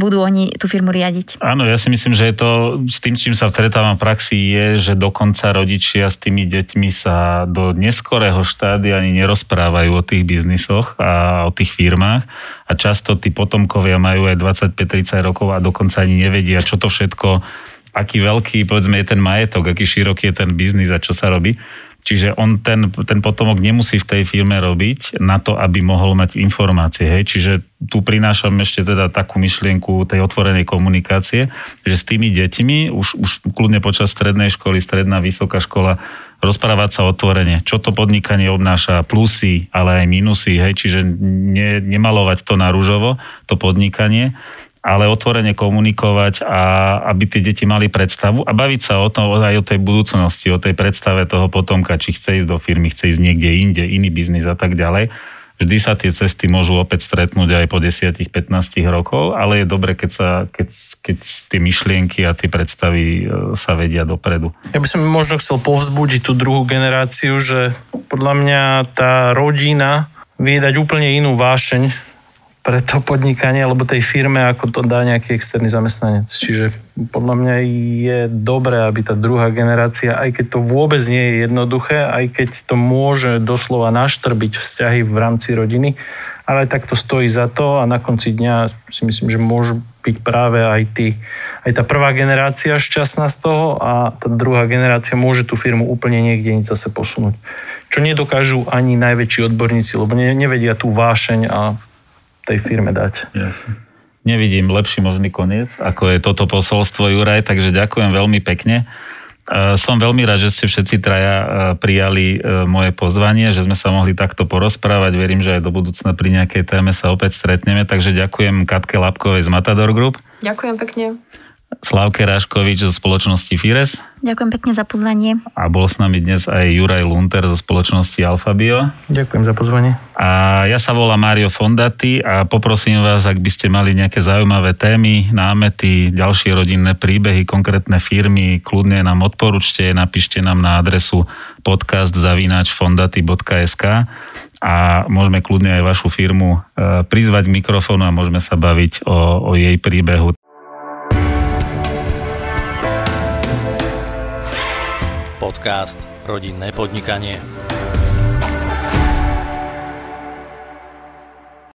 budú oni tú firmu riadiť. Áno, ja si myslím, že je to s tým, čím sa stretávam v praxi, je, že dokonca rodičia s tými deťmi sa do neskorého štádia ani nerozprávajú o tých biznisoch a o tých firmách a často tí potomkovia majú aj 25-30 rokov a dokonca ani nevedia, čo to všetko aký veľký, povedzme, je ten majetok, aký široký je ten biznis a čo sa robí. Čiže on ten, ten potomok nemusí v tej firme robiť na to, aby mohol mať informácie. Hej? Čiže tu prinášam ešte teda takú myšlienku tej otvorenej komunikácie, že s tými deťmi už, už kľudne počas strednej školy, stredná, vysoká škola rozprávať sa otvorene, čo to podnikanie obnáša, plusy, ale aj minusy, hej, čiže ne, nemalovať to na rúžovo, to podnikanie, ale otvorene komunikovať a aby tie deti mali predstavu a baviť sa o tom aj o tej budúcnosti, o tej predstave toho potomka, či chce ísť do firmy, chce ísť niekde inde, iný biznis a tak ďalej. Vždy sa tie cesty môžu opäť stretnúť aj po 10-15 rokov, ale je dobre, keď, sa, keď, keď tie myšlienky a tie predstavy e, sa vedia dopredu. Ja by som možno chcel povzbudiť tú druhú generáciu, že podľa mňa tá rodina vie dať úplne inú vášeň pre to podnikanie alebo tej firme, ako to dá nejaký externý zamestnanec. Čiže podľa mňa je dobré, aby tá druhá generácia, aj keď to vôbec nie je jednoduché, aj keď to môže doslova naštrbiť vzťahy v rámci rodiny, ale tak to stojí za to a na konci dňa si myslím, že môžu byť práve aj tí, aj tá prvá generácia šťastná z toho a tá druhá generácia môže tú firmu úplne niekde zase posunúť. Čo nedokážu ani najväčší odborníci, lebo nevedia tú vášeň a tej firme dať. Jasne. Nevidím lepší možný koniec, ako je toto posolstvo Juraj, takže ďakujem veľmi pekne. E, som veľmi rád, že ste všetci traja e, prijali e, moje pozvanie, že sme sa mohli takto porozprávať. Verím, že aj do budúcna pri nejakej téme sa opäť stretneme, takže ďakujem Katke Lapkovej z Matador Group. Ďakujem pekne. Slavke Raškovič zo spoločnosti Fires. Ďakujem pekne za pozvanie. A bol s nami dnes aj Juraj Lunter zo spoločnosti Alfabio. Ďakujem za pozvanie. A ja sa volám Mario Fondati a poprosím vás, ak by ste mali nejaké zaujímavé témy, námety, ďalšie rodinné príbehy, konkrétne firmy, kľudne nám odporúčte, napíšte nám na adresu podcast.fondati.sk a môžeme kľudne aj vašu firmu e, prizvať k mikrofónu a môžeme sa baviť o, o jej príbehu. podcast Rodinné podnikanie.